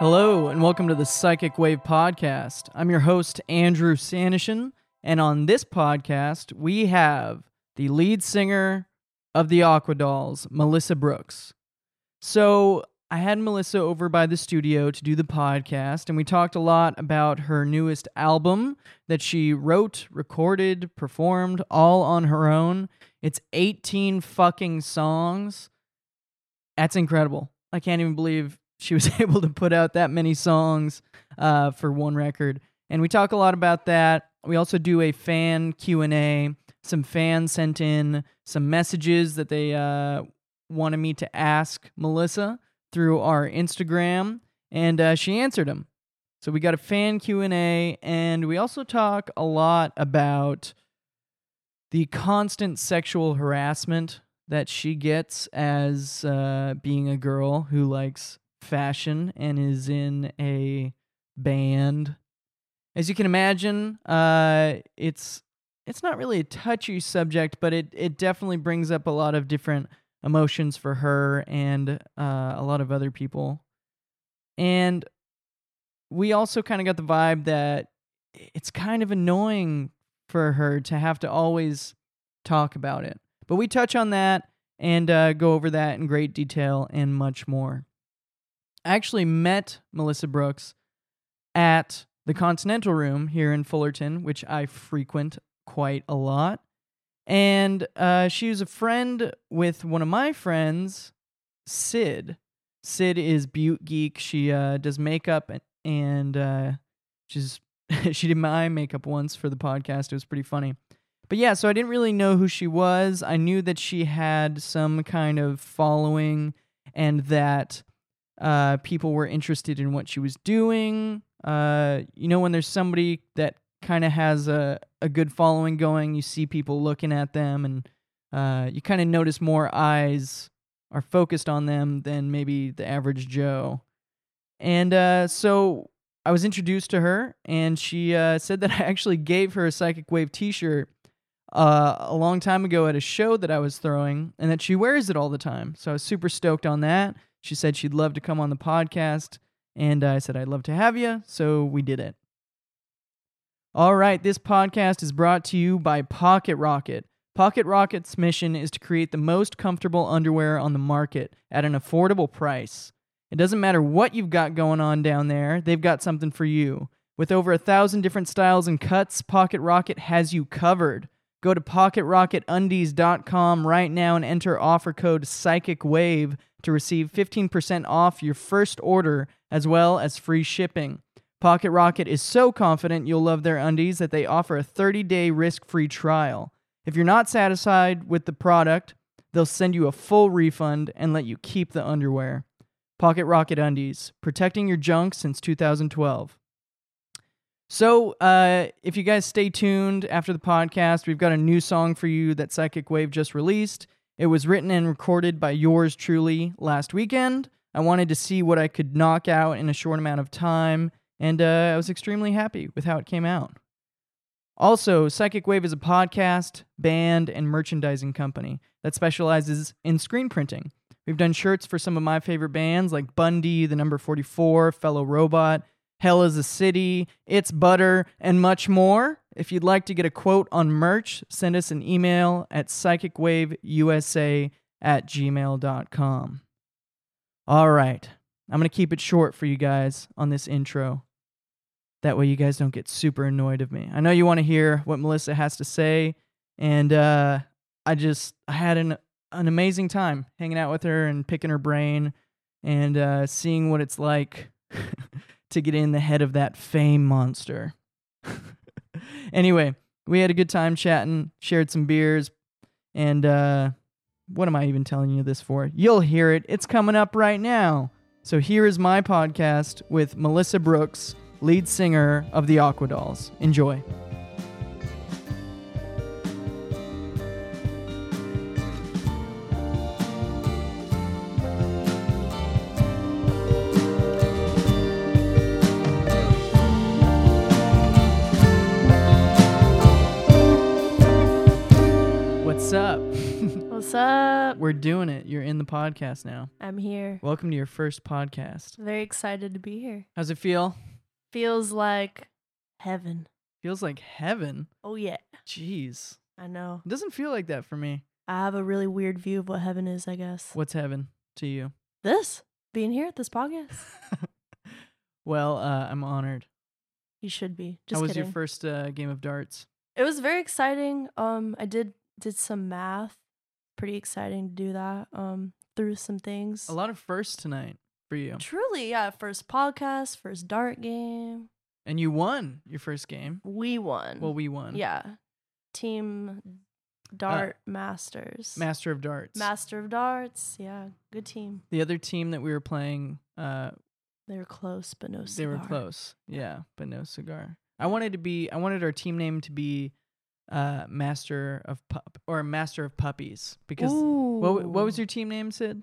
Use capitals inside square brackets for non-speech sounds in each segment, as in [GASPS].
Hello, and welcome to the Psychic Wave Podcast. I'm your host, Andrew Sanishin, and on this podcast, we have the lead singer of the Aquadolls, Melissa Brooks. So, I had Melissa over by the studio to do the podcast, and we talked a lot about her newest album that she wrote, recorded, performed all on her own. It's 18 fucking songs. That's incredible. I can't even believe she was [LAUGHS] able to put out that many songs uh, for one record. And we talk a lot about that. We also do a fan Q and A. Some fans sent in some messages that they uh, wanted me to ask Melissa through our Instagram, and uh, she answered them. So we got a fan Q and A, and we also talk a lot about the constant sexual harassment that she gets as uh, being a girl who likes fashion and is in a band. As you can imagine, uh, it's it's not really a touchy subject, but it it definitely brings up a lot of different emotions for her and uh, a lot of other people. And we also kind of got the vibe that it's kind of annoying for her to have to always talk about it. But we touch on that and uh, go over that in great detail and much more. I actually met Melissa Brooks at the Continental Room here in Fullerton, which I frequent quite a lot. And uh, she was a friend with one of my friends, Sid. Sid is Butte Geek. She uh, does makeup and, uh, she's [LAUGHS] she did my makeup once for the podcast. It was pretty funny. But yeah, so I didn't really know who she was. I knew that she had some kind of following and that uh, people were interested in what she was doing. Uh, you know, when there's somebody that kind of has a, a good following going, you see people looking at them, and uh, you kind of notice more eyes are focused on them than maybe the average Joe. And uh, so I was introduced to her, and she uh, said that [LAUGHS] I actually gave her a Psychic Wave t shirt uh, a long time ago at a show that I was throwing, and that she wears it all the time. So I was super stoked on that. She said she'd love to come on the podcast, and I said I'd love to have you, so we did it. All right, this podcast is brought to you by Pocket Rocket. Pocket Rocket's mission is to create the most comfortable underwear on the market at an affordable price. It doesn't matter what you've got going on down there, they've got something for you. With over a thousand different styles and cuts, Pocket Rocket has you covered. Go to pocketrocketundies.com right now and enter offer code PsychicWave to receive 15% off your first order as well as free shipping. Pocket Rocket is so confident you'll love their undies that they offer a 30-day risk-free trial. If you're not satisfied with the product, they'll send you a full refund and let you keep the underwear. Pocket Rocket Undies, protecting your junk since 2012. So, uh, if you guys stay tuned after the podcast, we've got a new song for you that Psychic Wave just released. It was written and recorded by yours truly last weekend. I wanted to see what I could knock out in a short amount of time, and uh, I was extremely happy with how it came out. Also, Psychic Wave is a podcast, band, and merchandising company that specializes in screen printing. We've done shirts for some of my favorite bands like Bundy, The Number 44, Fellow Robot, Hell is a City, It's Butter, and much more. If you'd like to get a quote on merch, send us an email at psychicwaveusa at gmail.com. All right, I'm going to keep it short for you guys on this intro. That way, you guys don't get super annoyed of me. I know you want to hear what Melissa has to say, and uh, I just I had an an amazing time hanging out with her and picking her brain and uh, seeing what it's like [LAUGHS] to get in the head of that fame monster. [LAUGHS] anyway, we had a good time chatting, shared some beers, and uh, what am I even telling you this for? You'll hear it. It's coming up right now. So here is my podcast with Melissa Brooks, lead singer of the Aquadolls. Enjoy. We're doing it. You're in the podcast now. I'm here. Welcome to your first podcast. Very excited to be here. How's it feel? Feels like heaven. Feels like heaven. Oh, yeah. Jeez. I know. It doesn't feel like that for me. I have a really weird view of what heaven is, I guess. What's heaven to you? This? Being here at this podcast? [LAUGHS] well, uh, I'm honored. You should be. Just How was kidding. your first uh, game of darts? it was very exciting. Um, I did did some math. Pretty exciting to do that. Um, through some things. A lot of firsts tonight for you. Truly, yeah. First podcast, first dart game. And you won your first game. We won. Well, we won. yeah. Team Dart Masters. Master of Darts. Master of Darts. Yeah, good team. the other team that we were playing, uh, They were close, but no cigar. they were close. Yeah, but no cigar. I wanted to be. I wanted our team name to be uh, Master of Pup or Master of Puppies because what what was your team name, Sid?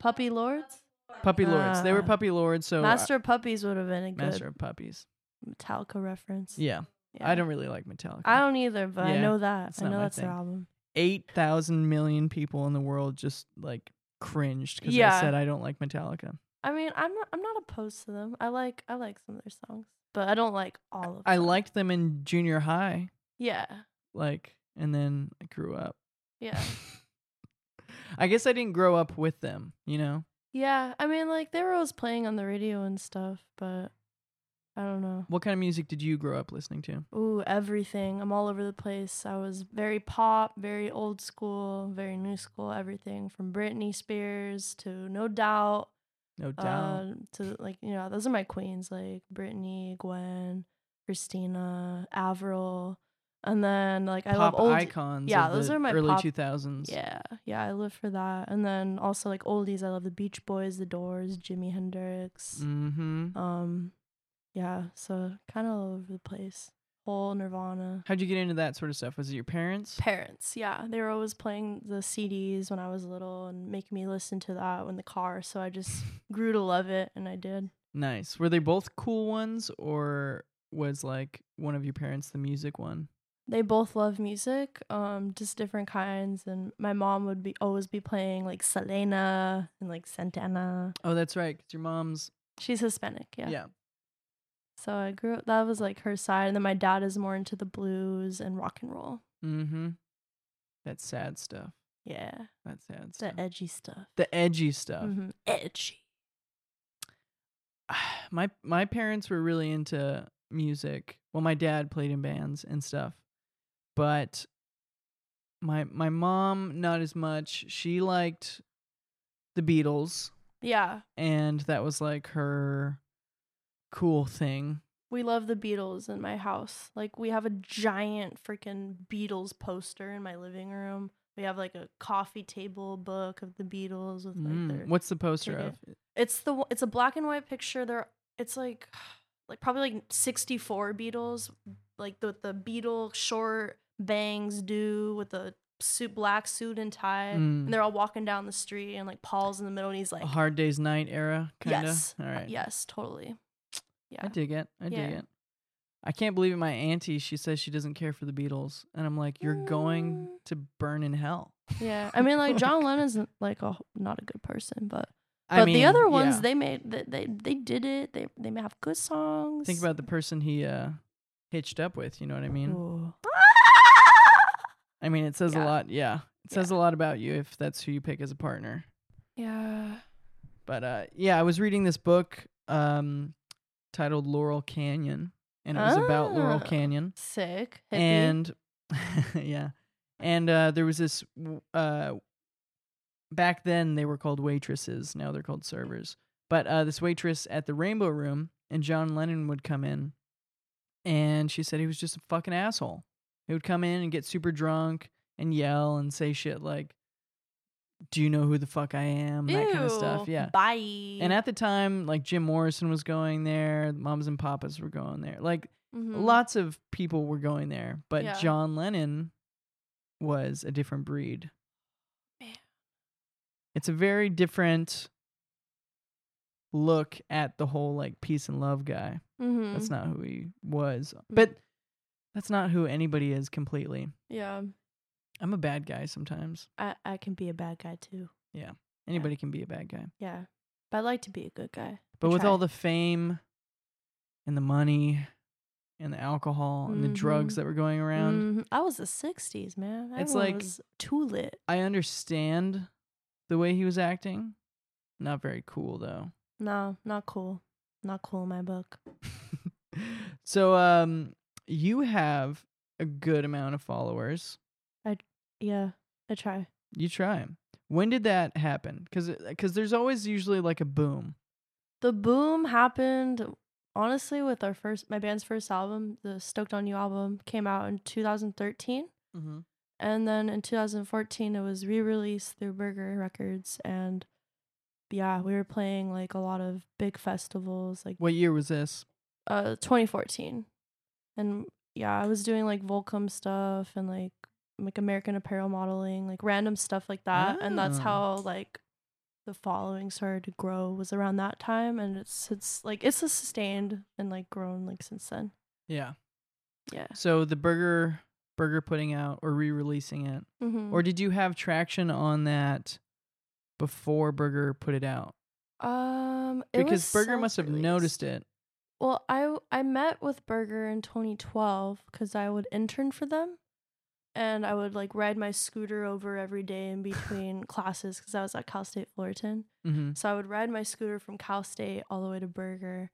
Puppy Lords? Puppy Lords. They were Ah. Puppy Lords. So uh, Master of Puppies would have been a good Master of Puppies. Metallica reference. Yeah. Yeah. I don't really like Metallica. I don't either, but I know that. I know my that's their thing. album. Eight thousand million people in the world just like cringed because I said I don't like Metallica. I mean, I'm not. I'm not opposed to them. I like. I like some of their songs, but I don't like all of them. I liked them in junior high, Yeah. like, and then I grew up. Yeah. [LAUGHS] I guess I didn't grow up with them, you know. yeah. I mean, like they were always playing on the radio and stuff, but I don't know. What kind of music did you grow up listening to? Ooh, everything. I'm all over the place. I was very pop, very old school, very new school, everything from Britney Spears to No Doubt, No doubt. uh, to like, you know, those are my queens like Britney, Gwen, Christina, Avril. And then like I Pop love old icons. yeah, of those the are my early two thousands. Yeah, yeah, I live for that. And then also like oldies, I love the Beach Boys, The Doors, Jimi Hendrix. Mm-hmm. Um yeah, so kind of all over the place. Whole Nirvana. How'd you get into that sort of stuff? Was it your parents? parents yeah they were always playing the cds when i was little and making me listen to that in the car so i just [LAUGHS] grew to love it and i did Nice. Were they both cool ones, or was like one of your parents the music one? They both love music um just different kinds and my mom would be always be playing like selena and like santana Oh, that's right. Cause your mom's. she's hispanic yeah. Yeah. so i grew up that was like her side and then my dad is more into the blues and rock and roll Mm-hmm. That's sad stuff. yeah That's sad stuff. the edgy stuff the edgy stuff. Mhm. edgy [SIGHS] my my parents were really into music. Well, my dad played in bands and stuff, but my my mom not as much. She liked the Beatles, yeah and that was like her cool thing. We love the Beatles in my house. Like we have a giant freaking Beatles poster in my living room. We have like a coffee table book of the Beatles with like Mm, their What's the poster ticket. of? It's the it's a black and white picture. There it's like [SIGHS] like probably like 64 Beatles like the the Beatle short bangs do with the suit black suit and tie Mm. and they're all walking down the street and like Paul's in the middle and he's like A Hard Day's Night era, kind of. yes All right. yes totally yeah I dig it. I dig Yeah. it. I can't believe it. My auntie, she says she doesn't care for the Beatles, and I'm like, you're going Mm. to burn in hell. Yeah, I mean, like John [LAUGHS] Lennon's like a not a good person, but I but the other ones yeah. they made they, they they did it. They they may have good songs. think about the person he uh hitched up with. You know what I mean? I mean, it says a lot. Yeah, it says a lot about you if that's who you pick as a partner. Yeah. But uh, yeah, I was reading this book um titled Laurel Canyon, and it was about Laurel Ah. Canyon. Sick. Hippie. and [LAUGHS] yeah and uh there was this uh back then they were called waitresses now they're called servers but uh this waitress at the rainbow room and john lennon would come in and she said he was just a fucking asshole he would come in and get super drunk and yell and say shit like do you know who the fuck i am that kind of stuff yeah Bye. and at the time like jim morrison was going there moms and papas were going there like Mhm. lots of people were going there, but Yeah. John Lennon was a different breed. Man. It's a very different look at the whole like peace and love guy. Mhm. That's not who he was. Mm. But that's not who anybody is completely. Yeah. I'm a bad guy sometimes. I I can be a bad guy too. Yeah. Anybody can be a bad guy. Yeah, but I like to be a good guy. But I with try. all the fame and the money and the alcohol and the drugs Mhm. that were going around, Mhm. I was the '60s, man. It's like- too lit. I understand the way he was acting. Not very cool though. No, not cool. Not cool in my book. [LAUGHS] so um you have a good amount of followers. I yeah, I try. You try. When did that happen? Cuz cuz there's always usually like a boom. The boom happened honestly with our first my band's first album, the Stoked on You album came out in 2013. Mm-hmm. And then in 2014 it was re-released through Burger Records and yeah, we were playing like a lot of big festivals like What year was this? uh 2014. And yeah, I was doing like Volcom stuff and like like American Apparel modeling, like random stuff like that. And that's Ah. how like the following started to grow was around that time and it's it's like it's a sustained and like grown like since then. Yeah. Yeah. So the burger burger putting out or re-releasing it. Mm-hmm. Or did you have traction on that before Burger put it out? um Because Burger must have self-released. noticed it. Well, I I met with Burger in 2012 because I would intern for them, and I would like ride my scooter over every day in between [LAUGHS] classes because I was at Cal State Fullerton. Mm-hmm. So I would ride my scooter from Cal State all the way to Burger,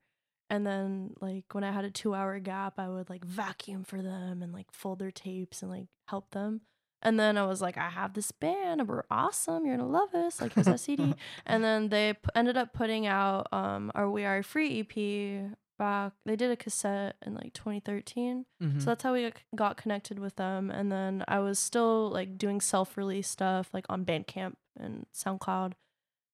and then like when I had a two hour gap, I would like vacuum for them and like fold their tapes and like help them. And then I was like, I have this band, and we're awesome. You're gonna love us. Like, here's that CD. And then they p- ended up putting out um our We Are Free EP back. They did a cassette in like 2013. Mhm. So that's how we got- got connected with them. And then I was still like doing self release stuff like on Bandcamp and SoundCloud.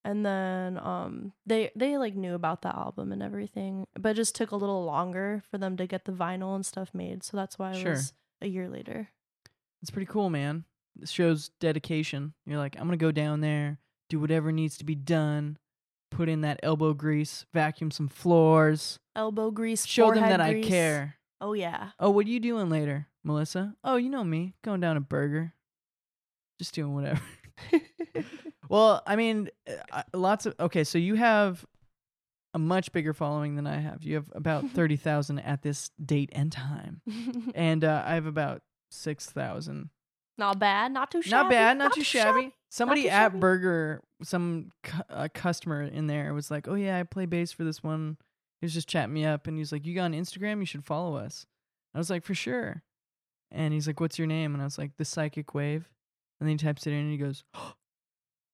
And then um they they like knew about the album and everything, but it just took a little longer for them to get the vinyl and stuff made. So that's why it Sure. was a year later. It's pretty cool, man. It shows dedication. You're like, I'm gonna go down there, do whatever needs to be done, put in that elbow grease, vacuum some floors, Elbow grease. show them that grease. I care. Oh yeah. Oh, what are you doing later, Melissa? Oh, you know me, going down a burger, just doing whatever. [LAUGHS] well, I mean, uh, lots of okay. So you have a much bigger following than I have. You have about [LAUGHS] thirty thousand at this date and time, [LAUGHS] and uh, I have about six thousand. not bad. Not too shabby. Not bad, not, too shabby. Somebody at. Burger, some cu- uh, customer in there was like, "Oh yeah, I play bass for this one." He was just chatting me up, and he's like, "You got on Instagram? You should follow us." I was like, "For sure." And he's like, "What's your name?" And I was like, "The Psychic Wave." And then he types it in, and he goes,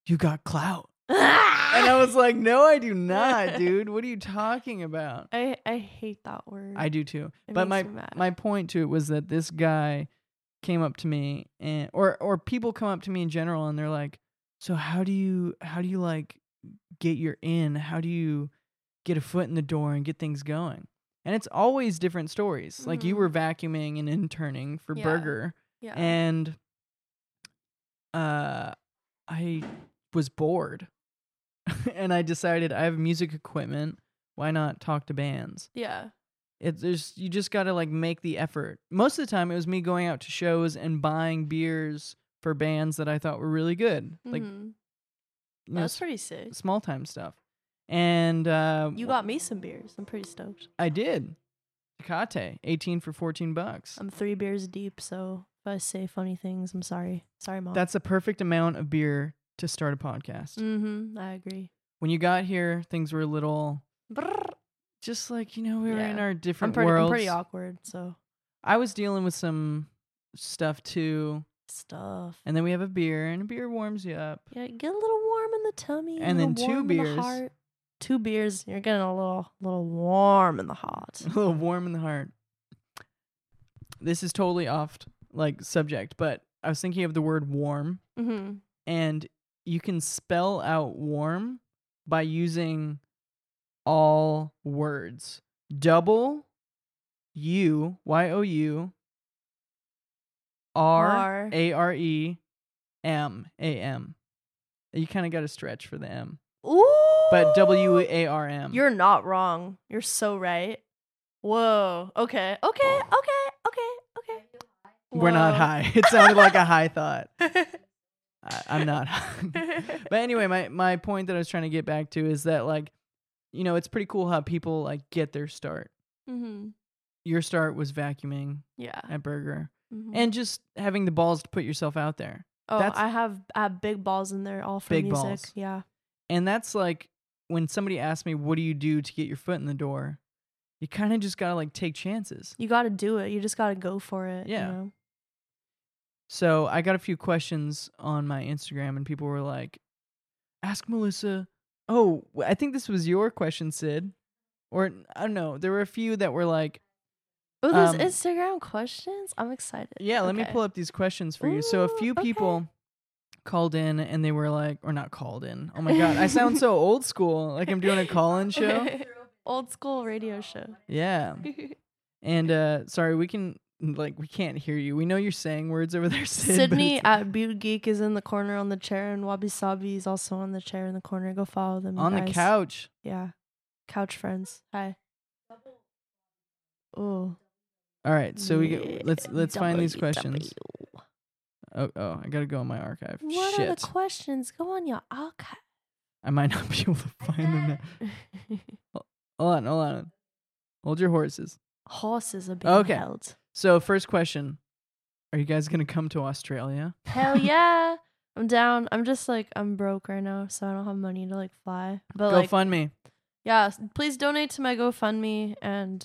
"You got clout." [LAUGHS] And I was like, "No, I do not, [LAUGHS] dude. What are you talking about?" I I hate that word. I do too. It but my my point to it was that this guy came up to me and or or people come up to me in general and they're like, "So how do you how do you like get your in? How do you get a foot in the door and get things going?" And it's always different stories. Like you were vacuuming and interning for Yeah. Burger yeah. and uh I was bored. [LAUGHS] and I decided I have music equipment. Why not talk to bands? yeah. It's there's you just got to like make the effort. Most of the time, it was me going out to shows and buying beers for bands that I thought were really good, like Mhm. you know, That's pretty sick. small time stuff. And uh, You got me some beers. I'm pretty stoked. I did. Tecate, eighteen for fourteen bucks. I'm three beers deep, so if I say funny things, I'm sorry. Sorry, mom. That's the perfect amount of beer to start a podcast. mm-hmm. I agree. When you got here, things were a little Brrr. Just like you know we were in our I'm different pretty, I'm pretty awkward. So I was dealing with some stuff too, stuff. and then we have a beer, and a beer warms you up. Yeah, get a little warm in the tummy, a And then little two warm in the beers. heart. Two beers, you're getting a little, little warm in the heart. [LAUGHS] a little warm in the heart. This is totally off like subject, but I was thinking of the word warm mm-hmm. and you can spell out warm by using all words. Double U Y O U R A R E M A M. You kind of got to stretch for the M. Ooh, But W A R M. You're not wrong. You're so right. Whoa. Okay. Okay. Okay. Okay. Okay. We're not high. [LAUGHS] It sounded like a high thought. [LAUGHS] I, I'm not. [LAUGHS] but anyway, my my point that I was trying to get back to is that like, you know, it's pretty cool how people like get their start. hmm Your start was vacuuming Yeah. at Burger, Mhm. and just having the balls to put yourself out there. oh, that's- I have I have big balls in there, all for Big music. balls. Yeah. And that's like when somebody asks me, "What do you do to get your foot in the door?" You kind of just gotta like take chances. You got to do it. You just got to go for it. Yeah. You know? So I got a few questions on my Instagram, and people were like, "Ask Melissa." Oh, I think this was your question, Sid, or I don't know. There were a few that were like, Oh, there's Um, Instagram questions. I'm excited. "Yeah, let me pull up these questions for you." So a Ooh, few okay. people called in, and they were like, or not called in. Oh my god, I sound so [LAUGHS] old school, like I'm doing a call-in show. Old school radio show. Yeah, [LAUGHS] and uh sorry, we can like we can't hear you. We know you're saying words over there, [LAUGHS] Sid. Sydney at Butte Geek is in the corner on the chair, and Wabi Sabi is also on the chair in the corner. Go follow them. on the couch. Yeah. Couch friends. Hi. Oh. All right, so we get, let's let's find these questions. Oh, oh, I gotta go in my archive. What Shit, are the questions? Go on your archive. I might not [LAUGHS] be able to find them now. [LAUGHS] Hold on, hold on. Hold your horses. Horses are being Okay. held. So, first question: Are you guys gonna come to Australia? Hell [LAUGHS] yeah. I'm down. I'm just like I'm broke right now, so I don't have money to like fly. But like fund me. yeah, s- please donate to my GoFundMe and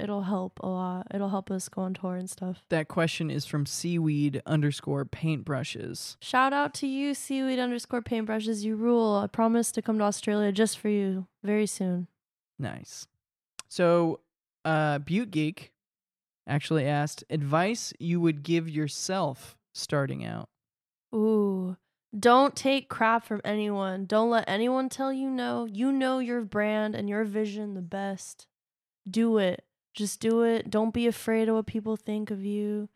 it'll help a lot. It'll help us go on tour and stuff. That question is from seaweed underscore paintbrushes. Shout out to you, seaweed underscore paintbrushes. You rule. I promise to come to Australia just for you very soon. Nice. So, uh, Butte Geek actually asked advice you would give yourself starting out. Ooh. Don't take crap from anyone. Don't let anyone tell you no. You know your brand and your vision the best. Do it. Just do it. Don't be afraid of what people think of you.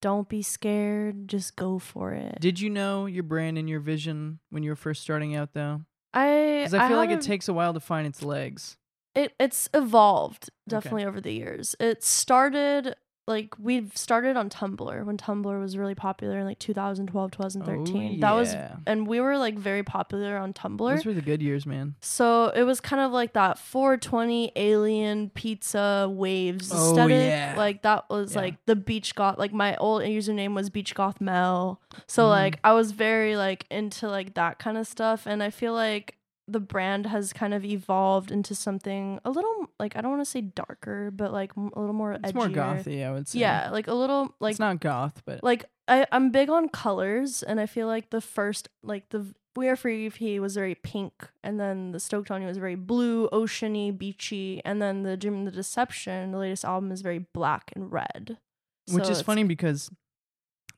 Don't be scared. Just go for it. Did you know your brand and your vision when you were first starting out, though? I Because I feel like it takes a while to find its legs. It it's evolved Okay. definitely over the years. It started like we've started on Tumblr when Tumblr was really popular in like 2012, 2013. That was Oh, and we were like very popular on Tumblr. Those were the good years, man. So it was kind of like that 420 alien pizza waves Oh, aesthetic. yeah. Like that was Yeah. like the beach goth. Like my old username was beach goth Mel. So Mhm. like I was very like into like that kind of stuff, and I feel like the brand has kind of evolved into something a little like I don't want to say darker, but like m- a little more It's more gothy, I would say. Yeah, like a little like it's not goth, but like I, I'm big on colors and I feel like the first like the We Are Free EP was very pink and then the Stoked on You was very blue, oceany, beachy, and then the Dream and the Deception, the latest album is very black and red. which So is funny because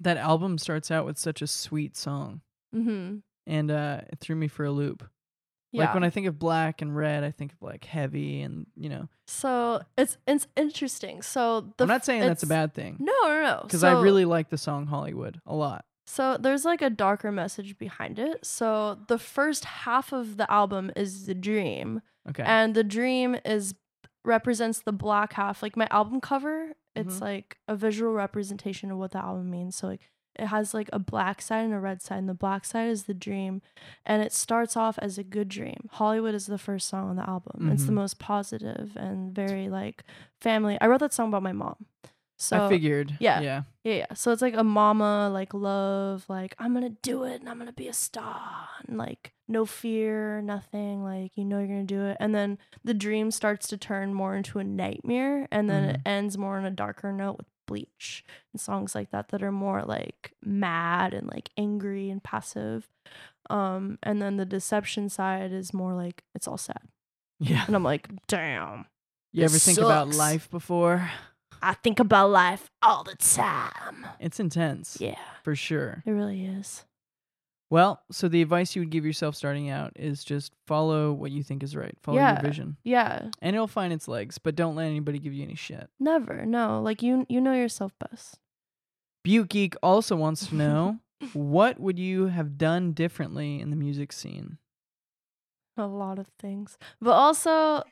that album starts out with such a sweet song, Mhm. and uh, it threw me for a loop. Yeah. Like when I think of black and red, I think of like heavy, and you know, so it's it's interesting. So the I'm not saying that's a bad thing No, no, no. because I really like the song Hollywood a lot. So there's like a darker message behind it. So the first half of the album is the dream. Okay, and the dream is represents the black half like my album cover it's Mhm. like a visual representation of what the album means so like it has like a black side and a red side and the black side is the dream and it starts off as a good dream hollywood is the first song on the album it's the Mhm. most positive and very like family i wrote that song about my mom so I figured. yeah. yeah. yeah, yeah. So it's like a mama, like love, like I'm gonna do it and I'm gonna be a star, and like no fear, nothing. Like you know you're gonna do it, and then the dream starts to turn more into a nightmare, and then it ends more on a darker note with bleach and songs like that that are more like mad and like angry and passive. Um, and then the deception side is more like it's all sad, Yeah. and I'm like, damn. You ever think about life before? I think about life all the time. It's intense, Yeah, for sure. it really is. Well, so the advice you would give yourself starting out is just follow what you think is right. Follow Yeah. your vision. Yeah, And it'll find its legs, but don't let anybody give you any shit. never. No, like you you know yourself best. Butte Geek also wants to know [LAUGHS] what would you have done differently in the music scene? A lot of things. But also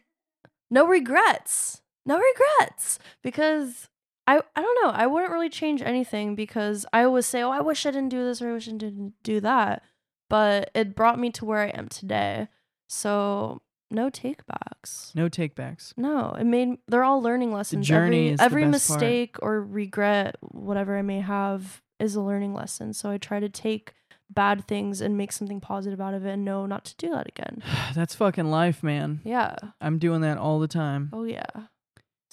no regrets. No regrets because I I don't know. I wouldn't really change anything because I always say, "Oh, I wish I didn't do this or I wish I didn't do that." But it brought me to where I am today. So, no takebacks. No takebacks. No, it made they're all learning lessons. journey every is the every best part. mistake or regret, whatever I may have, is a learning lesson. So I try to take bad things and make something positive out of it and know not to do that again. [SIGHS] That's fucking life, man. Yeah. I'm doing that all the time. Oh yeah.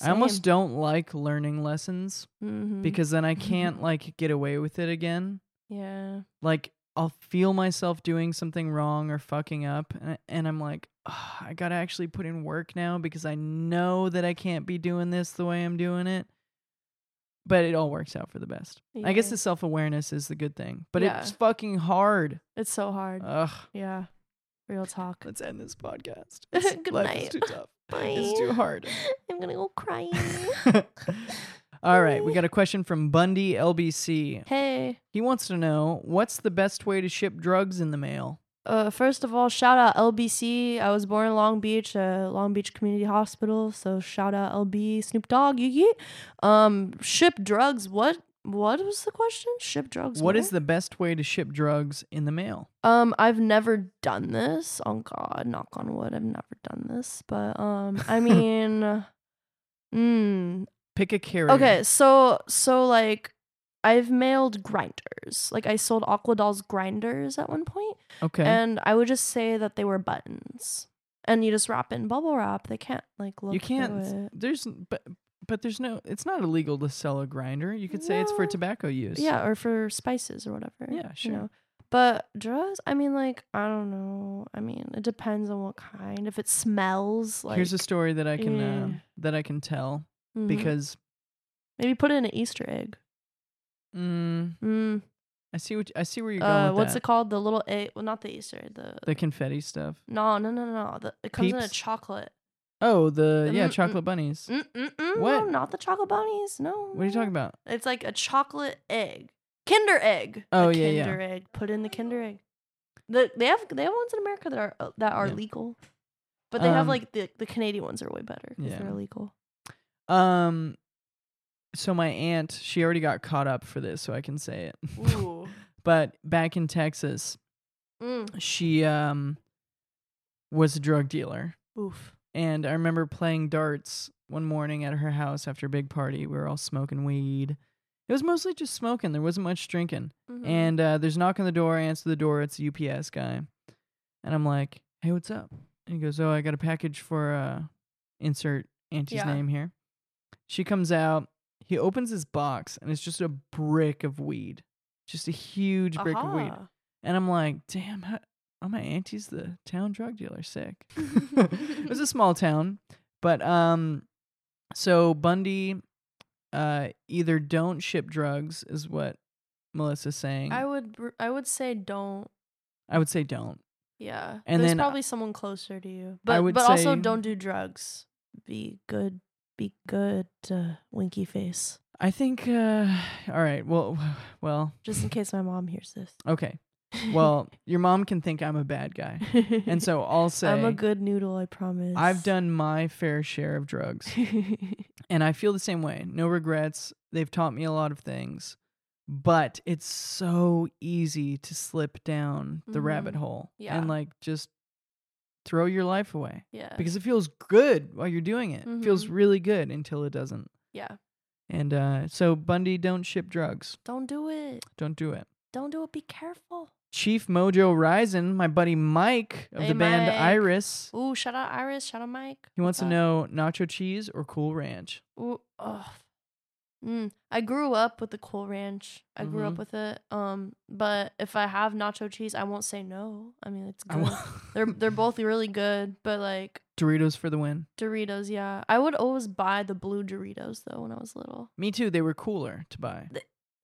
I almost don't like learning lessons hmm because then I can't like get away with it again. yeah. Like I'll feel myself doing something wrong or fucking up and, and I'm like, "Ugh, I got to actually put in work now because I know that I can't be doing this the way I'm doing it. But it all works out for the best. I guess the self-awareness is the good thing. But Yeah. it's fucking hard. It's so hard. Ugh. yeah. Real talk. Let's end this podcast. [LAUGHS] Good Life night. is too tough. Bye. It's too hard. [LAUGHS] I'm gonna go crying. [LAUGHS] All right, we got a question from Bundy LBC. hey. He wants to know what's the best way to ship drugs in the mail? Uh, first of all, shout out LBC. I was born in Long Beach, uh, Long Beach Community Hospital. So shout out LB Snoop Dogg. You get um ship drugs. What what was the question? Ship drugs. What is the best way to ship drugs in the mail? Um, I've never done this. Oh God, knock on wood, I've never done this. But um, I [LAUGHS] mean, mm, Pick a carrier. okay. So so like, I've mailed grinders. Like I sold Aquadolls grinders at one point, Okay. and I would just say that they were buttons, and you just wrap it in bubble wrap. They can't like look. you can't. it. There's but but there's no. It's not illegal to sell a grinder. You could say it's for No. tobacco use. Yeah, or for spices or whatever. Yeah, you sure. know. But drugs, I mean, like, I don't know. I mean, it depends on what kind. If it smells like. Here's a story that I can uh, yeah. that I can tell Mhm. because maybe put it in an Easter egg. mm, Mm. I see what I see where you're going Uh, with what's that. it called? The little egg. Well, not the Easter egg. The, The confetti stuff. no, no, no, no, no. The, it comes in a Peeps? chocolate. Oh, the yeah, chocolate bunnies. Mm, mm, mm, What? No, not the chocolate bunnies. No. What are you talking about? It's like a chocolate egg. Kinder egg. Oh, A yeah, yeah. Kinder egg. Put in the Kinder egg. The, they have they have ones in America that are uh, that are Yeah. legal, but they have Um, like the the Canadian ones are way better because Yeah. they're illegal. Um, so my aunt, she already got caught up for this, so I can say it. [LAUGHS] Ooh. but back in Texas, mm. she um was a drug dealer, Oof. And I remember playing darts one morning at her house after a big party. We were all smoking weed. It was mostly just smoking. There wasn't much drinking. Mhm. And uh, there's a knock on the door. I answer the door. It's a UPS guy, and I'm like, "Hey, what's up?" And he goes, "Oh, I got a package for uh, insert Auntie's Yeah. name here." She comes out. He opens his box, and it's just a brick of weed, just a huge brick of weed. And I'm like, "Damn, how, oh my auntie's the town drug dealer. Sick." [LAUGHS] it was [LAUGHS] a small town, but um, so Bundy, uh, either don't ship drugs is what Melissa's saying. I would I would say don't. I would say don't. Yeah. And There's then, uh, probably someone closer to you. But but also don't do drugs. Be good. Be good. Uh, winky face. I think. Uh, [SIGHS] all right. Well, [SIGHS] well. Just in case my mom hears this. Okay. Well, your mom can think I'm a bad guy, and so [LAUGHS] I'll say I'm a good noodle. I promise. I've done my fair share of drugs, [LAUGHS] and I feel the same way. No regrets. They've taught me a lot of things, but it's so easy to slip down the Mhm. rabbit hole Yeah. and like just throw your life away yeah. because it feels good while you're doing it. It feels Mhm. really good until it doesn't. yeah. And uh, so Bundy, don't ship drugs. Don't do it. Don't do it. Don't do it. Be careful. Chief Mojo Rising, my buddy Mike of Hey, the band Mike. Iris. Ooh, shout out Iris. Shout out Mike. He wants to know nacho cheese or cool ranch. Ooh, ugh. Mm. I grew up with the Cool Ranch. I grew Mhm. up with it. Um, but if I have nacho cheese, I won't say no. I mean, it's good. they're [LAUGHS] they're both really good, but like Doritos for the win. Doritos, yeah. I would always buy the blue Doritos though when I was little. Me too. They were cooler to buy.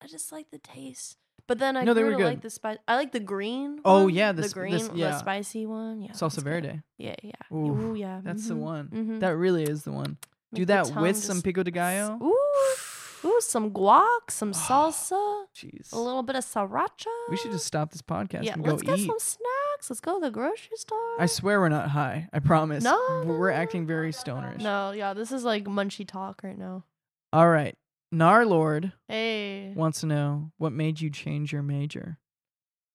I just like the taste. But then I No, they were good. like the spice. I like the green. Oh, one, yeah, the this- green, this- yeah. the spicy one. Yeah, Salsa. Verde. Yeah, yeah. Ooh, Ooh, yeah. That's the mhm, one. mhm. That really is the one. Make Do that with some pico de gallo. Ooh, ooh, some guac, some salsa, Jeez. a little bit of sriracha. We should just stop this podcast yeah. and go Let's get eat. some snacks. Let's go to the grocery store. I swear we're not high. I promise. No, We're- We're no, acting very stonerish. No, yeah, this is like munchy talk right now. All right. Narlord Hey, wants to know what made you change your major.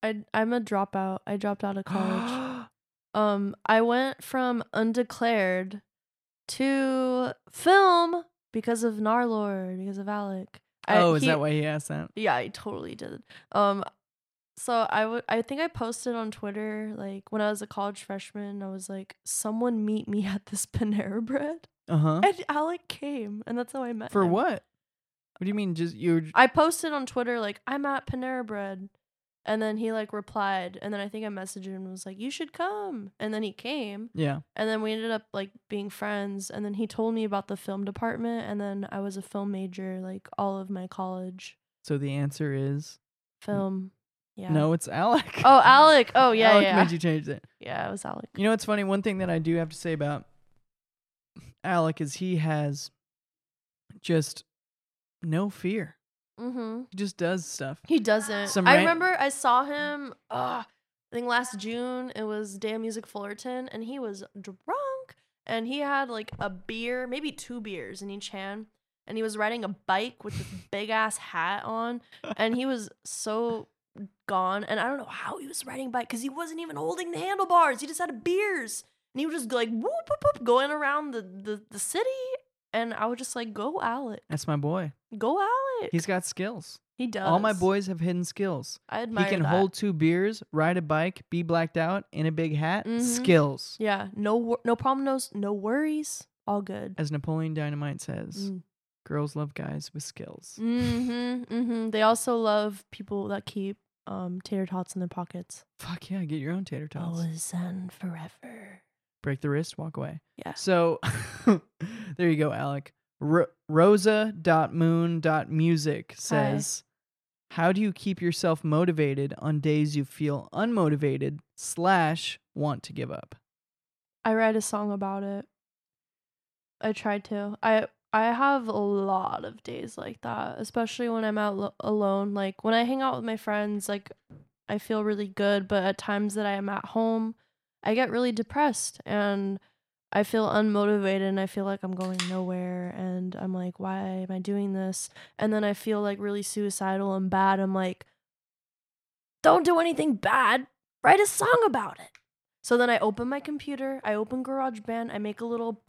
I I'm a dropout. I dropped out of college. [GASPS] um, I went from undeclared to film because of Narlord, because of Alec. I- oh, is he- that why he asked that? Yeah, I totally did. Um, so I would I think I posted on Twitter like when I was a college freshman. I was like, "Someone meet me at this Panera Bread," Uh huh. and Alec came, and that's how I met For him. what? What do you mean? Just you? I posted on Twitter like I'm at Panera Bread, and then he like replied, and then I think I messaged him and was like, "You should come," and then he came, Yeah. and then we ended up like being friends, and then he told me about the film department, and then I was a film major like all of my college So the answer is film. Yeah. no. It's Alec. Oh, Alec. Oh, [LAUGHS] yeah, Alec yeah. made you change it. Yeah, it was Alec. You know what's funny? One thing that I do have to say about Alec is he has just no fear. Mm-hmm. He just does stuff. He doesn't. Some I ran- remember I saw him. Uh, I think last June it was Day of Music Fullerton, and he was drunk, and he had like a beer, maybe two beers in each hand, and he was riding a bike with this [LAUGHS] big ass hat on, and he was so gone, and I don't know how he was riding bike because he wasn't even holding the handlebars. He just had beers, and he was just like whoop whoop whoop going around the the, the city, and I was just like, go Alec, That's my boy. Go Alec. He's got skills. he does. All my boys have hidden skills. I admire He can that. hold two beers, ride a bike, be blacked out in a big hat. Mhm. Skills. Yeah, no, wor- no problem, no, no worries, all good. As Napoleon Dynamite says, Mm. girls love guys with skills. Mm-hmm, mm-hmm. They also love people that keep um tater tots in their pockets. Fuck yeah, get your own tater tots. Always and forever. Break the wrist, walk away. Yeah. So [LAUGHS] there you go, Alec. Ro- Rosa.moon.music says, How do you keep yourself motivated on days you feel unmotivated slash want to give up? I write a song about it. I tried to. I I have a lot of days like that, especially when I'm out lo- alone. Like when I hang out with my friends, like I feel really good, but at times that I am at home, I get really depressed and I feel unmotivated and I feel like I'm going nowhere and I'm like, why am I doing this? And then I feel like really suicidal and bad. I'm like, don't do anything bad. Write a song about it. So then I open my computer, I open GarageBand, I make a little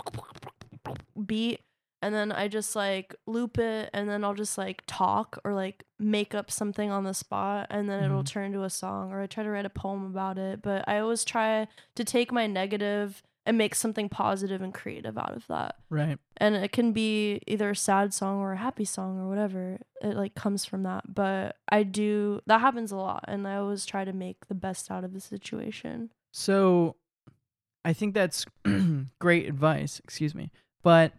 beat, and then I just like loop it, and then I'll just like talk or like make up something on the spot, and then it'll Mhm. turn into a song, or I try to write a poem about it. But I always try to take my negative and make something positive and creative out of that. Right. And it can be either a sad song or a happy song or whatever. It like comes from that. But I do that happens a lot, and I always try to make the best out of the situation. So I think that's [CLEARS THROAT] great advice, excuse me. But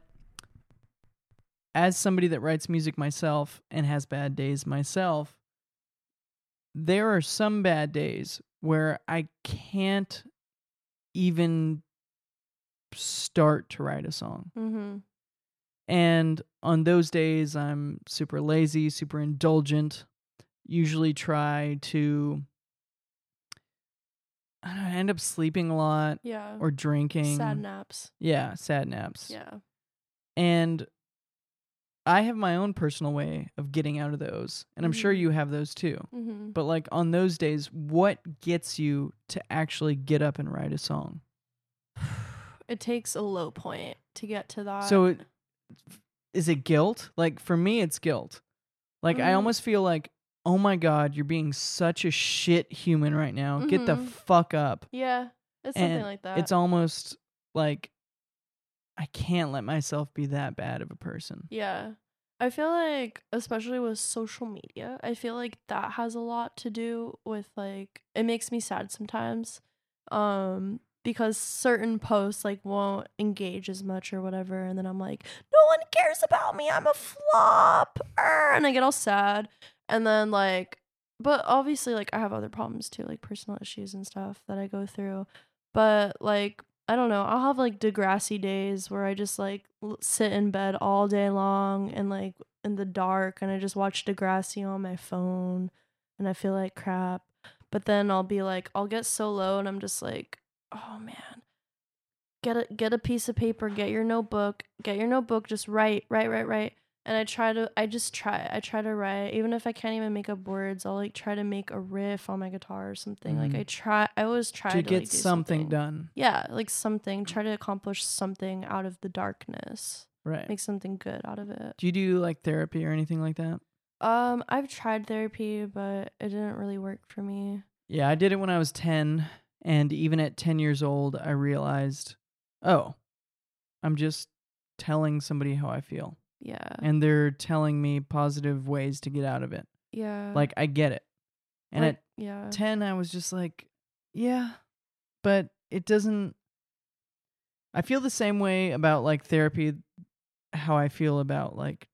as somebody that writes music myself and has bad days myself, there are some bad days where I can't even start to write a song. Mm-hmm. And on those days, I'm super lazy, super indulgent. Usually try to, I don't know, I end up sleeping a lot Yeah. or drinking. Sad naps. Yeah, sad naps. Yeah. And I have my own personal way of getting out of those. And I'm sure Mhm. you have those too. Mm-hmm. But like on those days, what gets you to actually get up and write a song? It takes a low point to get to that. So it, is it guilt? Like for me, it's guilt. Like I Mhm. almost feel like, oh my god, you're being such a shit human right now. Get the Mhm. fuck up. yeah, it's something And like that. It's almost like I can't let myself be that bad of a person. yeah. I feel like especially with social media, I feel like that has a lot to do with like it makes me sad sometimes. Um because certain posts like won't engage as much or whatever and then I'm like, "No one cares about me. I'm a flop." And I get all sad. And then like but obviously like I have other problems too, like personal issues and stuff that I go through. But like I don't know, I'll have like Degrassi days where I just like sit in bed all day long and like in the dark and I just watch Degrassi on my phone and I feel like crap. But then I'll be like I'll get so low and I'm just like, "Oh man. Get a get a piece of paper, get your notebook, get your notebook, just write, write, write, write." and I try to I just try I try to write even if I can't even make up words I'll like try to make a riff on my guitar or something like Mhm. I try I always try to to, get like, do something, done. yeah like something try to accomplish something out of the darkness Right. make something good out of it Do you do like therapy or anything like that? um I've tried therapy but it didn't really work for me Yeah, I did it when I was 10. And even at 10 years old, I realized, oh, I'm just telling somebody how I feel. yeah And they're telling me positive ways to get out of it. yeah Like, I get it. And like, at yeah 10, I was just like, yeah, but it doesn't. I feel the same way about like therapy, how I feel about like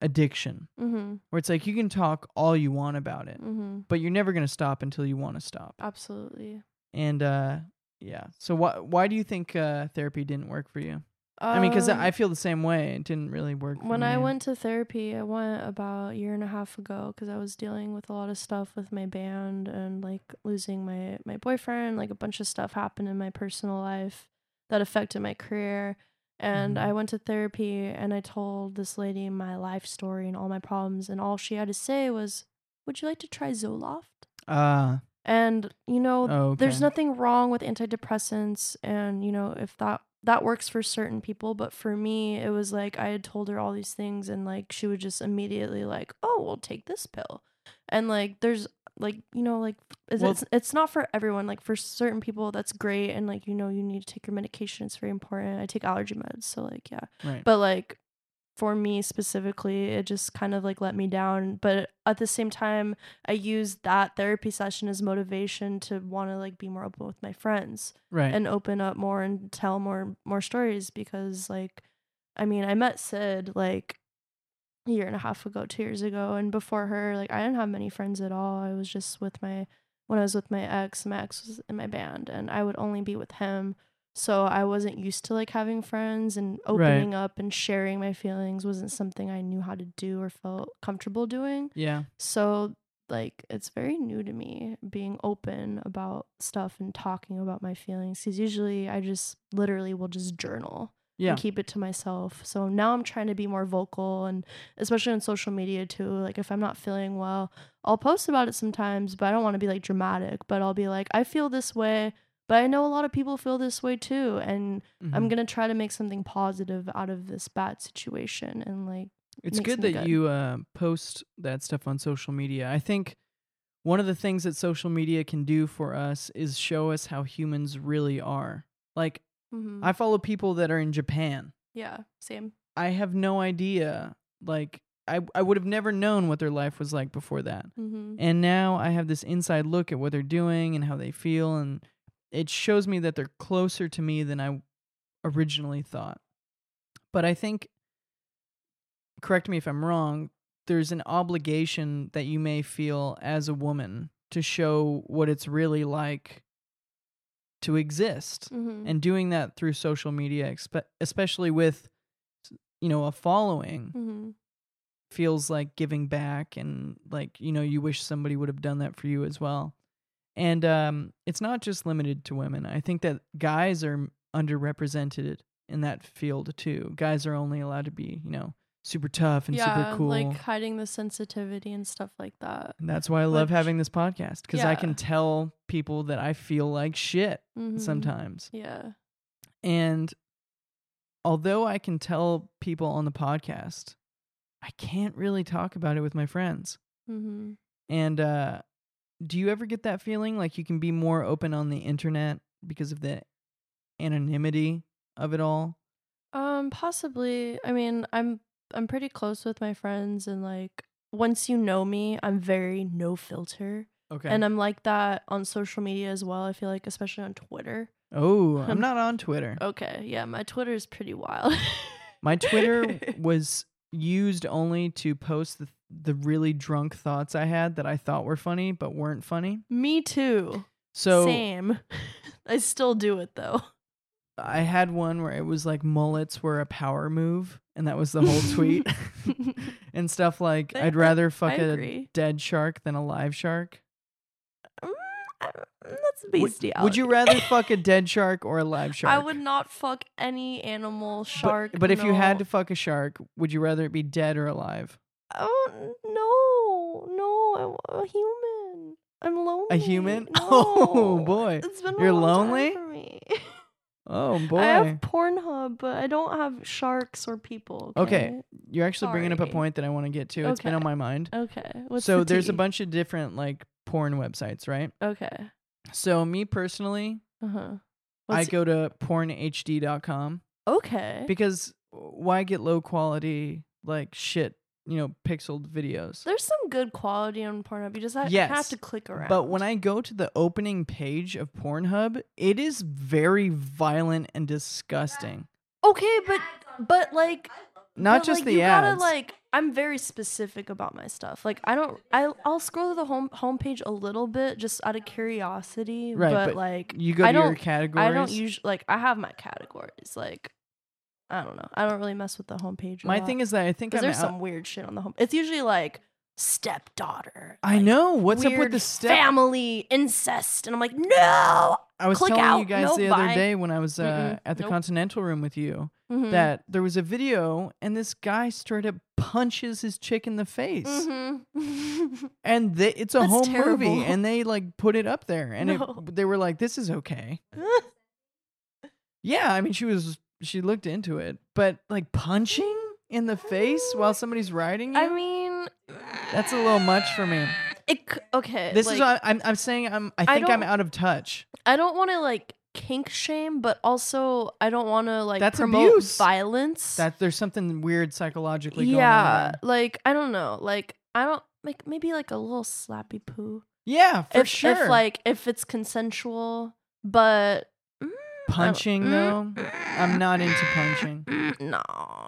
addiction, mhm where it's like you can talk all you want about it, mhm but you're never going to stop until you want to stop. absolutely And uh yeah. So why why do you think uh therapy didn't work for you? I mean, because Um, I feel the same way. It didn't really work. for when I went to therapy, I went about a year and a half ago because I was dealing with a lot of stuff with my band and like losing my my boyfriend. Like a bunch of stuff happened in my personal life that affected my career. And Mhm. I went to therapy and I told this lady my life story and all my problems. And all she had to say was, Would you like to try Zoloft? uh And, you know, oh, there's nothing wrong with antidepressants and you know if that that works for certain people but for me it was like i had told her all these things and like she would just immediately like oh we'll take this pill. And like there's like you know like it's, Well- it's it's not for everyone like for certain people that's great and like you know you need to take your medication it's very important. I take allergy meds so like yeah. Right. but like for me specifically it just kind of like let me down but at the same time i used that therapy session as motivation to want to like be more open with my friends right. and open up more and tell more more stories because like i mean i met sid like a year and a half ago two years ago and before her like i didn't have many friends at all i was just with my when i was with my ex my ex was in my band and i would only be with him so i wasn't used to like having friends and Right. opening up and sharing my feelings wasn't something i knew how to do or felt comfortable doing yeah. so like it's very new to me being open about stuff and talking about my feelings cuz usually I just literally will just journal Yeah. and keep it to myself. So now I'm trying to be more vocal and especially on social media too. Like if I'm not feeling well, I'll post about it sometimes, but I don't want to be like dramatic, but I'll be like I feel this way, but I know a lot of people feel this way too and I'm Mhm. going to try to make something positive out of this bad situation and like It's good that good. you uh, post that stuff on social media. I think one of the things that social media can do for us is show us how humans really are. Like mhm. I follow people that are in Japan. yeah, same. I have no idea. Like I I would have never known what their life was like before that. Mhm. And now I have this inside look at what they're doing and how they feel and it shows me that they're closer to me than I originally thought. But I think correct me if I'm wrong, there's an obligation that you may feel as a woman to show what it's really like to exist. Mhm. And doing that through social media, expe- especially with you know, a following mm-hmm. feels like giving back and like you know you wish somebody would have done that for you as well and um it's not just limited to women i think that guys are underrepresented in that field too guys are only allowed to be you know super tough and yeah, super cool like hiding the sensitivity and stuff like that. and that's why i love which- having this podcast because i can tell people that i feel like shit Mhm. sometimes Yeah. and although i can tell people on the podcast i can't really talk about it with my friends Mm-hmm. And uh do you ever get that feeling like you can be more open on the internet because of the anonymity of it all? Um, possibly. I mean, I'm I'm pretty close with my friends, and like once you know me, I'm very no filter, Okay. and I'm like that on social media as well. I feel like, especially on Twitter. oh, I'm [LAUGHS] not on Twitter. Okay, yeah, my Twitter is pretty wild. My Twitter [LAUGHS] was used only to post the the really drunk thoughts I had that I thought were funny but weren't funny. me too. So Same. [LAUGHS] I still do it though. I had one where it was like mullets were a power move and that was the whole tweet. [LAUGHS] [LAUGHS] and stuff like I- I'd rather fuck a dead shark than a live shark. Mm, I- that's Would- bestiality. Would you rather fuck a dead shark or a live shark? I would not fuck any animal, shark. But, but if you had to fuck a shark, would you rather it be dead or alive? Oh no, no, I wa- a human. I'm lonely. A human? [LAUGHS] No. Oh, boy. it's been a You're lonely? for me. Oh boy. [LAUGHS] I have Pornhub, but I don't have sharks or people. Okay. Okay. You're actually bringing up a point that I want to get to. It's been on my mind. Okay. What's so the there's a bunch of different like porn websites, right? Okay. So me personally, Uh huh. I go to pornhd.com Okay. because why get low quality like shit, you know, pixeled videos? There's some good quality on Pornhub. You just have, Yes, have to click around. But when I go to the opening page of Pornhub, it is very violent and disgusting. okay, but but like Not but, just like, the you ads. Gotta, like I'm very specific about my stuff. Like I don't I I'll scroll to the home homepage a little bit just out of curiosity. Right, but, but like you go I to your categories. I don't usually like I have my categories. Like I don't know. I don't really mess with the homepage. My thing is that I think I'm there's out- some weird shit on the home. It's usually like stepdaughter. I like, know. What's up with the step? family incest? And I'm like, no. I was click telling you guys no the other buy. day when I was uh, at the nope. Continental Room with you Mhm. that there was a video and this guy straight up punches his chick in the face. Mhm. [LAUGHS] And they, it's a That's home movie and they like put it up there and No. it, they were like this is okay. [LAUGHS] Yeah, I mean she was she looked into it, but like punching in the face while somebody's riding you? I mean, that's a little much for me. it. Okay, This like, is what I'm I'm saying I'm I I think I'm out of touch. I don't want to like kink shame, but also I don't want to like That's promote abuse. violence. That there's something weird psychologically going on. yeah, like I don't know, like I don't like maybe like a little slappy poo. Yeah, for if, sure. If like if it's consensual, but I punching mm, though, I'm not into punching. mm, No,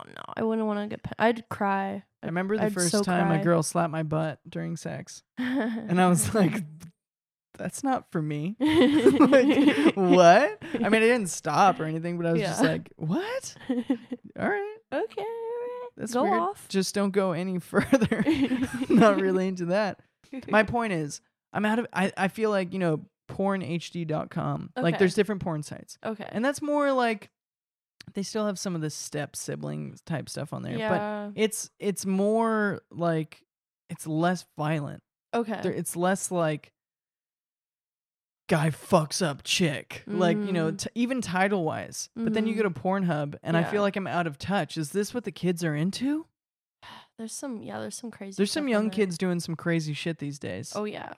no, I wouldn't want to get. I'd cry. I remember the I'd first so time cry. a girl slapped my butt during sex, [LAUGHS] and I was like, "That's not for me." [LAUGHS] like, what? I mean, I didn't stop or anything, but I was just like, "What? [LAUGHS] All right, okay, all right. that's go weird. off. Just don't go any further." not really into that. My point is, I'm out of. I I feel like you know, pornhd.com. Like, there's different porn sites. okay. And that's more like they still have some of the step siblings type stuff on there, yeah. but it's it's more like it's less violent. okay. There, it's less like guy fucks up chick, like you know, mm. t- even title wise. But then you go mm-hmm. to Pornhub, and I feel like I'm out of touch. Is this what the kids are into? There's some. Yeah. There's some crazy. There's some young there. kids doing some crazy shit these days. Oh yeah.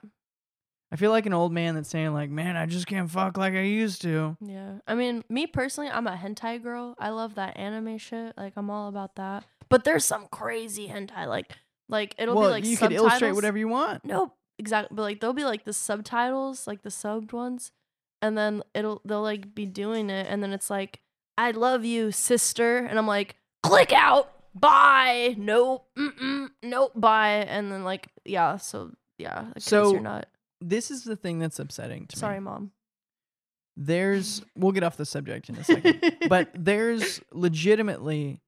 I feel like an old man that's saying like, "Man, I just can't fuck like I used to." Yeah. I mean, me personally, I'm a hentai girl. I love that anime shit. Like, I'm all about that. But there's some crazy hentai. Like, like it'll well, be like you could subtitles. illustrate whatever you want. No, exactly. But like, there'll be like the subtitles, like the subbed ones, and then it'll they'll like be doing it, and then it's like, "I love you, sister," and I'm like, "Click out, bye, nope, mm-mm, nope, bye," and then like, yeah, so yeah, So, you're not. This is the thing that's upsetting to me. Sorry, mom. there's we'll get off the subject in a second but [LAUGHS] there's legitimately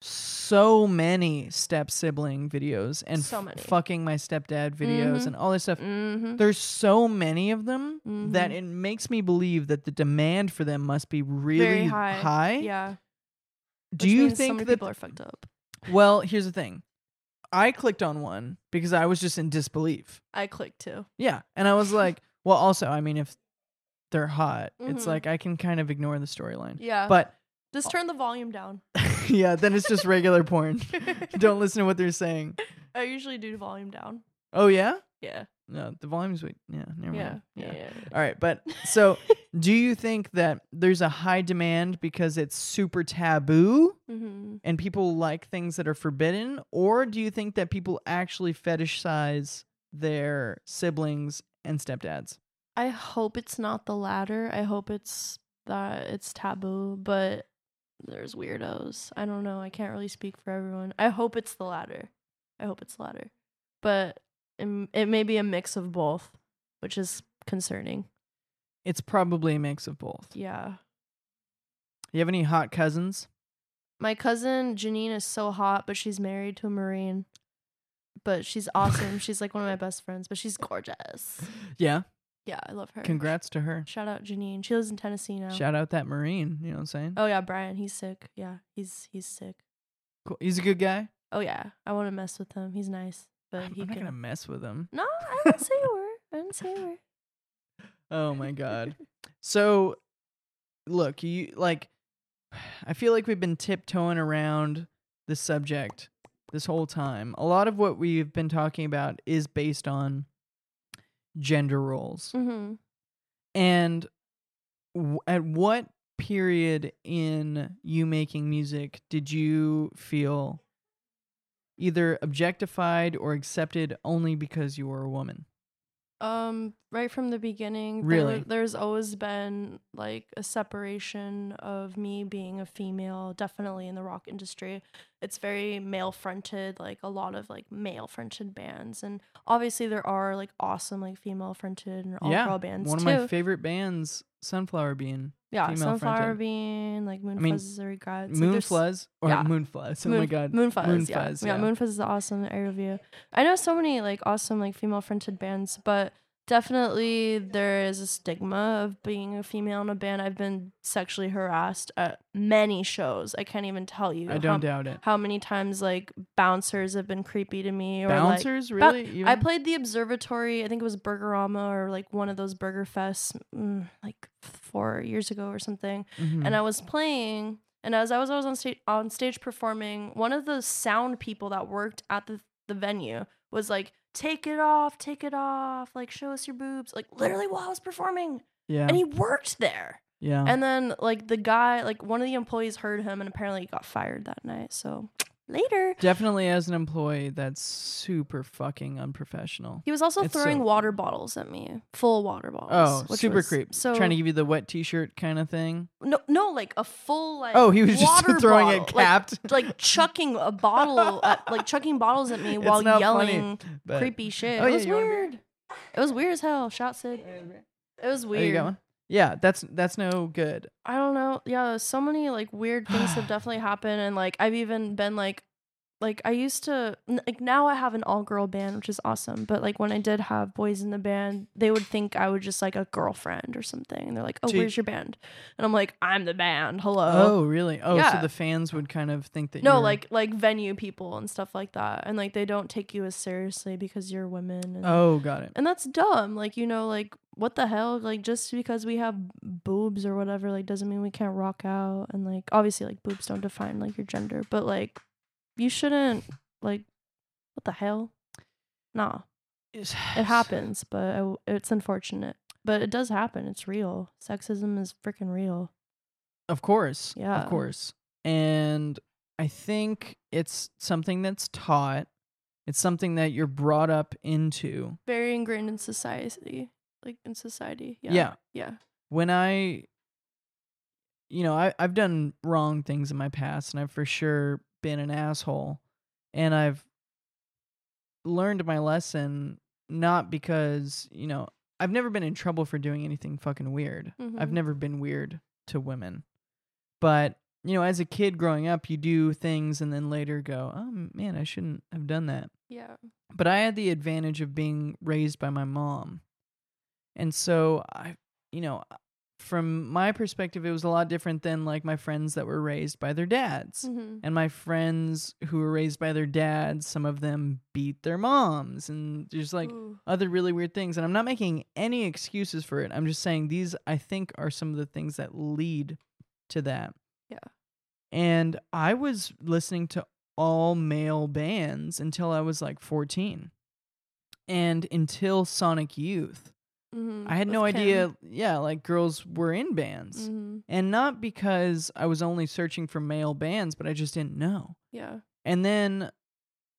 so many step sibling videos and So many. fucking my stepdad videos Mhm. and all this stuff Mm-hmm. there's so many of them that Mhm. it makes me believe that the demand for them must be really Very high. Yeah. do Which you think that people are fucked up? well here's the thing i clicked on one because i was just in disbelief I clicked too. yeah and i was like [LAUGHS] well also i mean if they're hot it's Mhm. like i can kind of ignore the storyline Yeah. but just turn the volume down. [LAUGHS] yeah, then it's just regular porn. [LAUGHS] Don't listen to what they're saying. I usually do volume down. Oh yeah? Yeah. No, the volume's weak. Yeah, never Yeah. mind. Yeah. yeah. All right, but so [LAUGHS] do you think that there's a high demand because it's super taboo Mm-hmm. and people like things that are forbidden, or do you think that people actually fetishize their siblings and stepdads? I hope it's not the latter. I hope it's that it's taboo, but there's weirdos. I don't know. I can't really speak for everyone. I hope it's the latter. I hope it's the latter. But it, may be a mix of both, which is concerning. It's probably a mix of both. Yeah. You have any hot cousins? My cousin Janine is so hot, but she's married to a Marine. But she's awesome. [LAUGHS] she's like one of my best friends, but she's gorgeous. Yeah. Yeah, I love her. Congrats to her. Shout out Janine. She lives in Tennessee now. Shout out that Marine. You know what I'm saying? oh yeah, Brian. He's sick. Yeah, he's he's sick. Cool. He's a good guy. Oh yeah, I want to mess with him. He's nice, but I'm he not can. gonna mess with him. No, I [LAUGHS] didn't say a word. I didn't say a word. Oh my god. [LAUGHS] So, look, you like. I feel like we've been tiptoeing around the subject this whole time. A lot of what we've been talking about is based on gender roles. Mm-hmm. And w- at what period in you making music did you feel either objectified or accepted only because you were a woman? Um, right from the beginning, Really? were- there's always been like a separation of me being a female, definitely in the rock industry. It's very male fronted, like a lot of like male fronted bands, and obviously there are like awesome like female fronted and all Yeah, girl bands One of my favorite bands, Sunflower Bean. yeah, Sunflower. Bean, like Moon mean, Fuzzes or Regrets. like, Moon there's- Fuzz or yeah. Moon Fuzz. Oh Moon, my god. Moon Fuzz, Moon yeah. Fuzz, yeah, yeah. Moon Fuzz is awesome. Air Review. I know so many like awesome like female fronted bands, but definitely there is a stigma of being a female in a band. I've been sexually harassed at many shows. I can't even tell you. I don't how, doubt it. how many times like bouncers have been creepy to me or like Bouncers, really? Even? I played the Observatory. I think it was Burgerama or like one of those Burger Fests, mm, like four years ago or something Mhm. and I was playing and as I was I was on stage on stage performing, one of the sound people that worked at the, the venue was like, Take it off, take it off, like show us your boobs. Like literally while I was performing. yeah, And he worked there. yeah. And then like the guy, like one of the employees heard him and apparently he got fired that night. So later. Definitely as an employee, that's super fucking unprofessional. He was also It's throwing so- water bottles at me. Full water bottles. Oh, which super was- creep. So Trying to give you the wet t-shirt kind of thing. no no like a full like Oh, he was just water [LAUGHS] throwing bottle. it Like, capped. [LAUGHS] like chucking a bottle at, like chucking bottles at me [LAUGHS] It's while not funny, yelling but- creepy shit. Oh, it yeah, was you wanna be- weird. It was weird as hell. Shout Sid. It was Oh, weird. you got one? Yeah, that's that's no good. I don't know. Yeah, so many like weird things have [SIGHS] definitely happened and like I've even been like like I used to like now I have an all girl band which is awesome, but like when I did have boys in the band, they would think I was just like a girlfriend or something. And they're like, "Oh, you- where's your band?" And I'm like, "I'm the band. Hello." Oh, really? Oh, so the fans would kind of think that No, you're like like venue people and stuff like that, and like they don't take you as seriously because you're women. And, Oh, got it. and that's dumb. Like you know, like what the hell? Like just because we have boobs or whatever, like doesn't mean we can't rock out. And like obviously, like boobs don't define like your gender, but like you shouldn't like what the hell? Nah, It it [SIGHS] happens, but I, it's unfortunate. But it does happen. It's real. Sexism is freaking real. Of course. Yeah. Of course. And I think it's something that's taught. It's something that you're brought up into. Very ingrained in society, like in society. Yeah. Yeah. Yeah. When I you know, I I've done wrong things in my past and I've for sure been an asshole. And I've learned my lesson not because, you know, I've never been in trouble for doing anything fucking weird. I've Mhm. never been weird to women. But, you know, as a kid growing up, you do things and then later go, oh man, I shouldn't have done that. Yeah. But I had the advantage of being raised by my mom. And so I, you know, from my perspective, it was a lot different than like my friends that were raised by their dads. Mm-hmm. And my friends who were raised by their dads, some of them beat their moms and just like other really weird things. And I'm not making any excuses for it. I'm just saying these, I think, are some of the things that lead to that. Yeah. And I was listening to all male bands until I was like 14. And until Sonic Youth, mm-hmm. I had no idea, yeah, like girls were in bands. hmm And not because I was only searching for male bands, but I just didn't know. Yeah. And then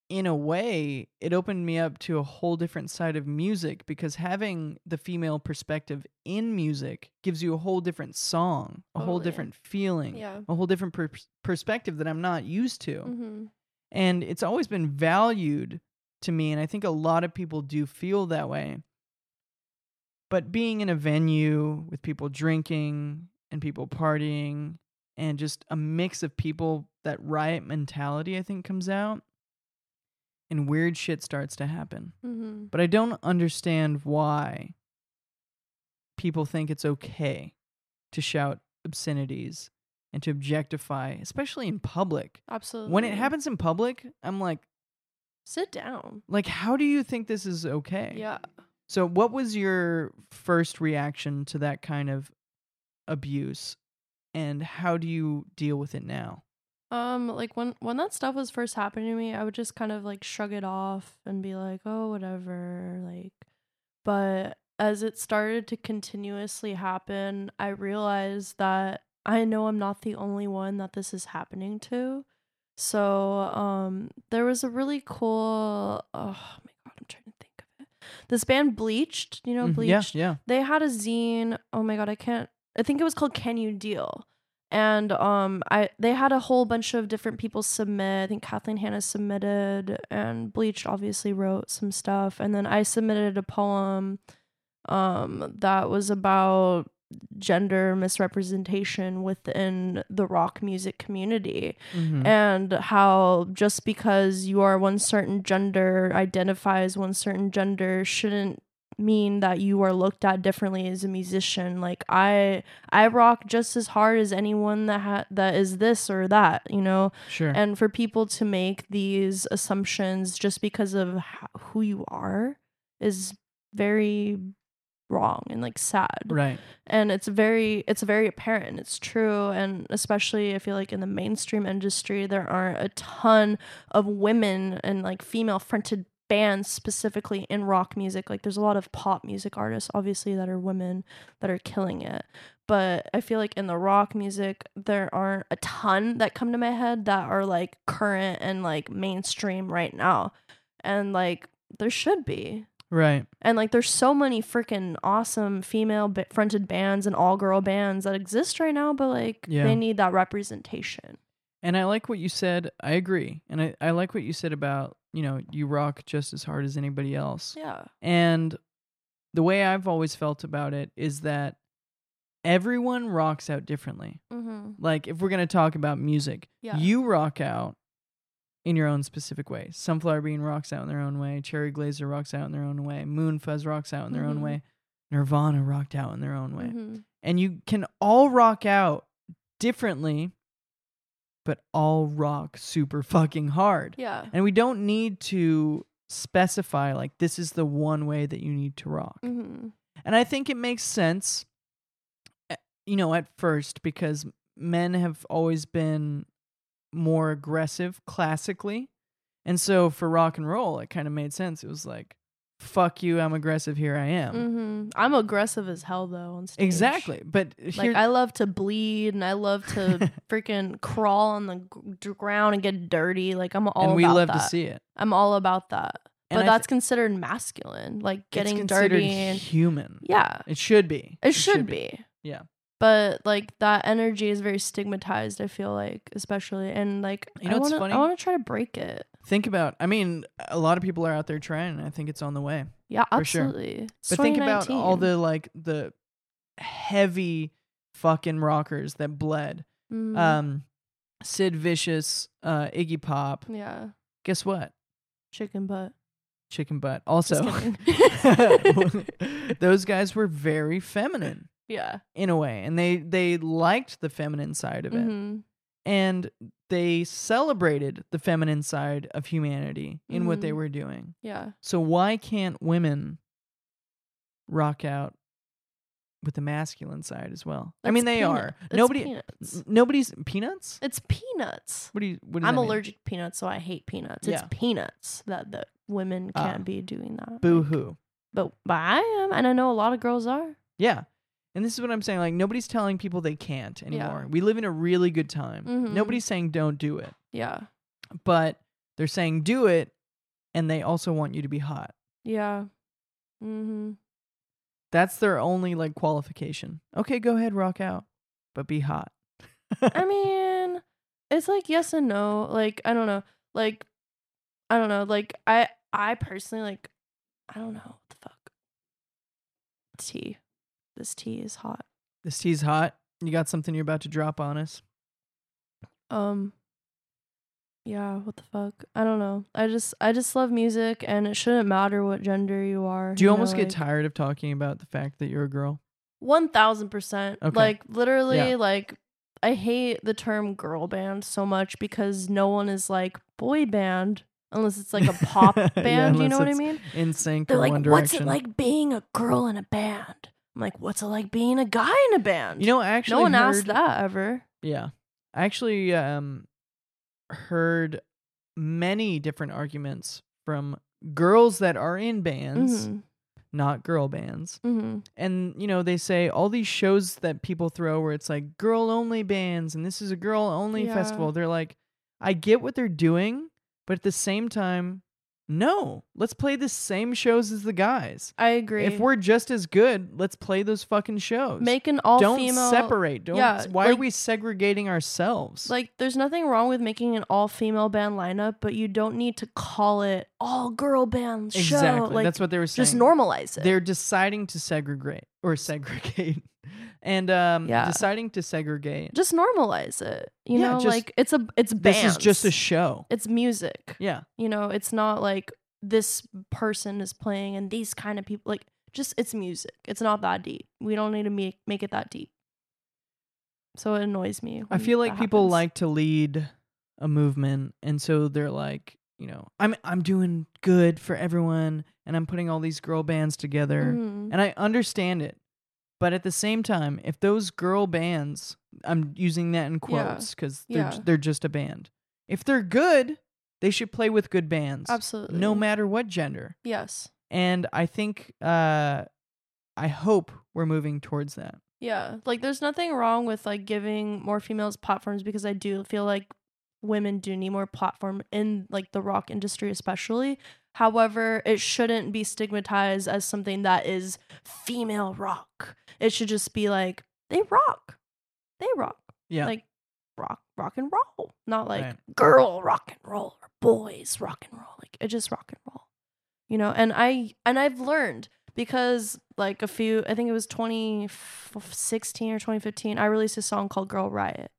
in a way, it opened me up to a whole different side of music because having the female perspective in music gives you a whole different song, a whole different feeling, Yeah. a whole different per- perspective that I'm not used to. Mm-hmm. And it's always been valued to me. And I think a lot of people do feel that way. But being in a venue with people drinking and people partying and just a mix of people, that riot mentality, I think, comes out and weird shit starts to happen. Mm-hmm. But I don't understand why people think it's okay to shout obscenities and to objectify, especially in public. Absolutely. When it happens in public, I'm like, sit down. like, how do you think this is okay? Yeah. So, what was your first reaction to that kind of abuse, and how do you deal with it now? Um, like when when that stuff was first happening to me, I would just kind of like shrug it off and be like, "Oh, whatever." Like, but as it started to continuously happen, I realized that I know I'm not the only one that this is happening to. So, um, there was a really cool. Oh my god, I'm trying to think of it. This band Bleached, you know, Mhm, Bleached? Yeah, yeah. they had a zine oh my god i can't i think it was called can you deal? And um i they had a whole bunch of different people submit. I think kathleen hanna submitted and bleached obviously wrote some stuff. And then i submitted a poem um that was about gender misrepresentation within the rock music community Mhm. and how just because you are one certain gender identifies one certain gender shouldn't mean that you are looked at differently as a musician like i i rock just as hard as anyone that ha- that is this or that you know Sure. and for people to make these assumptions just because of ho- who you are is very wrong and like sad. Right. and it's very it's very apparent. It's true. And especially i feel like in the mainstream industry there aren't a ton of women and like female fronted bands specifically in rock music. Like there's a lot of pop music artists obviously that are women that are killing it. But i feel like in the rock music there aren't a ton that come to my head that are like current and like mainstream right now. And like there should be Right. and like, there's so many freaking awesome female ba- fronted bands and all girl bands that exist right now, but like, Yeah. they need that representation. And I like what you said. I agree. And I, I like what you said about, you know, you rock just as hard as anybody else. Yeah. And the way I've always felt about it is that everyone rocks out differently. Mm-hmm. Like, if we're going to talk about music, Yeah. you rock out in your own specific way. Sunflower Bean rocks out in their own way. Cherry Glazerr rocks out in their own way. Moon Fuzz rocks out in their own Mhm. way. Nirvana rocked out in their own way. Mm-hmm. And you can all rock out differently, but all rock super fucking hard. Yeah. And we don't need to specify like this is the one way that you need to rock. Mm-hmm. And I think it makes sense, eh, you know, at first because men have always been more aggressive classically. And so for rock and roll, it kind of made sense. It was like, fuck you, I'm aggressive, here I am. Mm-hmm. I'm aggressive as hell though on stage. Exactly. But Like here, I love to bleed and I love to [LAUGHS] freaking crawl on the g- ground and get dirty. Like I'm all and we love that. to see it. I'm all about that. And but I that's th- considered masculine, like getting dirty and human. yeah, It should be. it, should, be. Yeah. But like that energy is very stigmatized. I feel like, especially, and like You know I what's wanna, funny? I want to try to break it. Think about. I mean, a lot of people are out there trying, and I think it's on the way. Yeah, sure. absolutely. It's But think about all the like the heavy fucking rockers that bled. Mhm. Um, Sid Vicious, uh, Iggy Pop. yeah, Guess what? chicken butt. Chicken butt. Also, [LAUGHS] [LAUGHS] those guys were very feminine yeah. in a way, and they they liked the feminine side of it, hmm and they celebrated the feminine side of humanity in what they Mhm. were doing. Yeah. So why can't women rock out with the masculine side as well? I mean, they peanut- are. it's Nobody, Peanuts. nobody's peanuts. It's peanuts. What do you? What I'm that mean? allergic to peanuts, so I hate peanuts. Yeah. It's peanuts that that women Ah. can't be doing that. Boo Like, hoo. But but I am, and I know a lot of girls are. Yeah. And this is what I'm saying. Like nobody's telling people they can't anymore. We live in a really good time. Mhm. Nobody's saying don't do it, Yeah. but they're saying do it, and they also want you to be hot. Yeah. Mm-hmm. That's their only like qualification. Okay, go ahead, rock out, but be hot. I mean, it's like yes and no. Like I don't know. Like I don't know. Like I I personally like I don't know what the fuck. Tea. This tea is hot. this tea's hot. You got something you're about to drop on us? Um yeah, what the fuck? I don't know. I just I just love music and it shouldn't matter what gender you are. Do you know, almost get like- tired of talking about the fact that you're a girl? One thousand percent. Okay. Like literally, Yeah. like I hate the term girl band so much because no one is like boy band unless it's like a pop [LAUGHS] Yeah, band. you know what I mean? NSYNC They're or like, what's it like being a girl in a band? I'm like, what's it like being a guy in a band? You know, I actually no one heard, asked that ever. Yeah. I actually um heard many different arguments from girls that are in bands, hmm not girl bands. hmm And you know, they say all these shows that people throw where it's like girl only bands and this is a girl only Yeah. festival. They're like I get what they're doing, but at the same time, no. Let's play the same shows as the guys. I agree. If we're just as good, let's play those fucking shows. make an all don't female separate. Don't. yeah, why are we segregating ourselves? Like, there's nothing wrong with making an all female band lineup, but you don't need to call it all girl band show. exactly. Like, That's what they were saying. just normalize it. They're deciding to segregate or segregate, [LAUGHS] and um, Yeah. deciding to segregate. just normalize it. You Yeah, know, just- like it's a it's bands. This is just a show. it's music. Yeah. You know, it's not like this person is playing and these kind of people like just it's music. It's not that deep. We don't need to make make it that deep. So it annoys me. I feel like people happens. like to lead a movement, and so they're like, you know, I'm I'm doing good for everyone, and I'm putting all these girl bands together, Mhm. and I understand it. But at the same time, if those girl bands, I'm using that in quotes because they're Yeah. they're just a band. If they're good, they should play with good bands, Absolutely. no matter what gender. Yes. And I think, uh, I hope we're moving towards that. Yeah. Like there's nothing wrong with like giving more females platforms because I do feel like women do need more platform in like the rock industry especially. However, it shouldn't be stigmatized as something that is female rock. It should just be like they rock. They rock. Yeah. Like rock rock and roll. Not like Right. girl rock and roll or boys rock and roll. Like it just rock and roll. You know, and I and I've learned because like a few I think it was 2016 or 2015 I released a song called Girl Riot.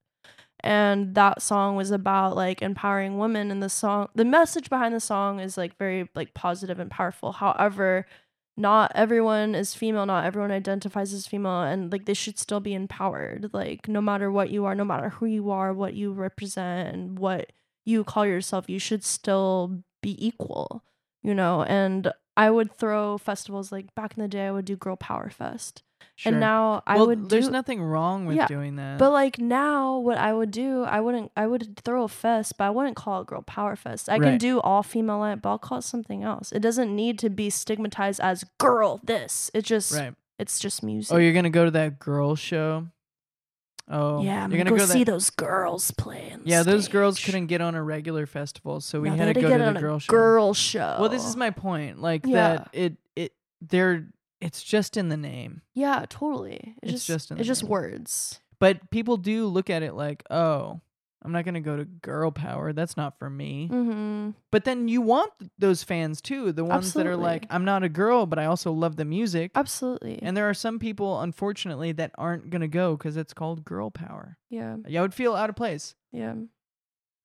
And that song was about like empowering women and the song the message behind the song is like very like positive and powerful. However, not everyone is female, not everyone identifies as female and like they should still be empowered. Like no matter what you are, no matter who you are, what you represent and what you call yourself, you should still be equal, you know? And I would throw festivals like back in the day I would do Girl Power Fest. Sure. And now I would there's do nothing wrong with Yeah, doing that. but like now, what I would do, I wouldn't, I would throw a fest, but I wouldn't call it Girl Power Fest. I can do all female line, but I'll call it something else. It doesn't need to be stigmatized as girl this. It just, right. it's just oh, music. Oh, you're gonna go to that girl show? Oh, yeah, I'm you're gonna, gonna go, see that- those girls play. on the Yeah, those girls couldn't get on a regular festival, so we No, had to go to the a girl show. Girl show. Well, this is my point. Like Yeah. that, it it they're it's just in the name, Yeah, totally. It's, It's just, just in it's just name. words. but people do look at it like, oh, I'm not gonna go to girl power. That's not for me. Mm-hmm. But then you want th- those fans too, the ones that are like, I'm not a girl, but I also love the music. Absolutely. And there are some people, unfortunately, that aren't gonna go because it's called girl power. yeah. Yeah, I would feel out of place. Yeah.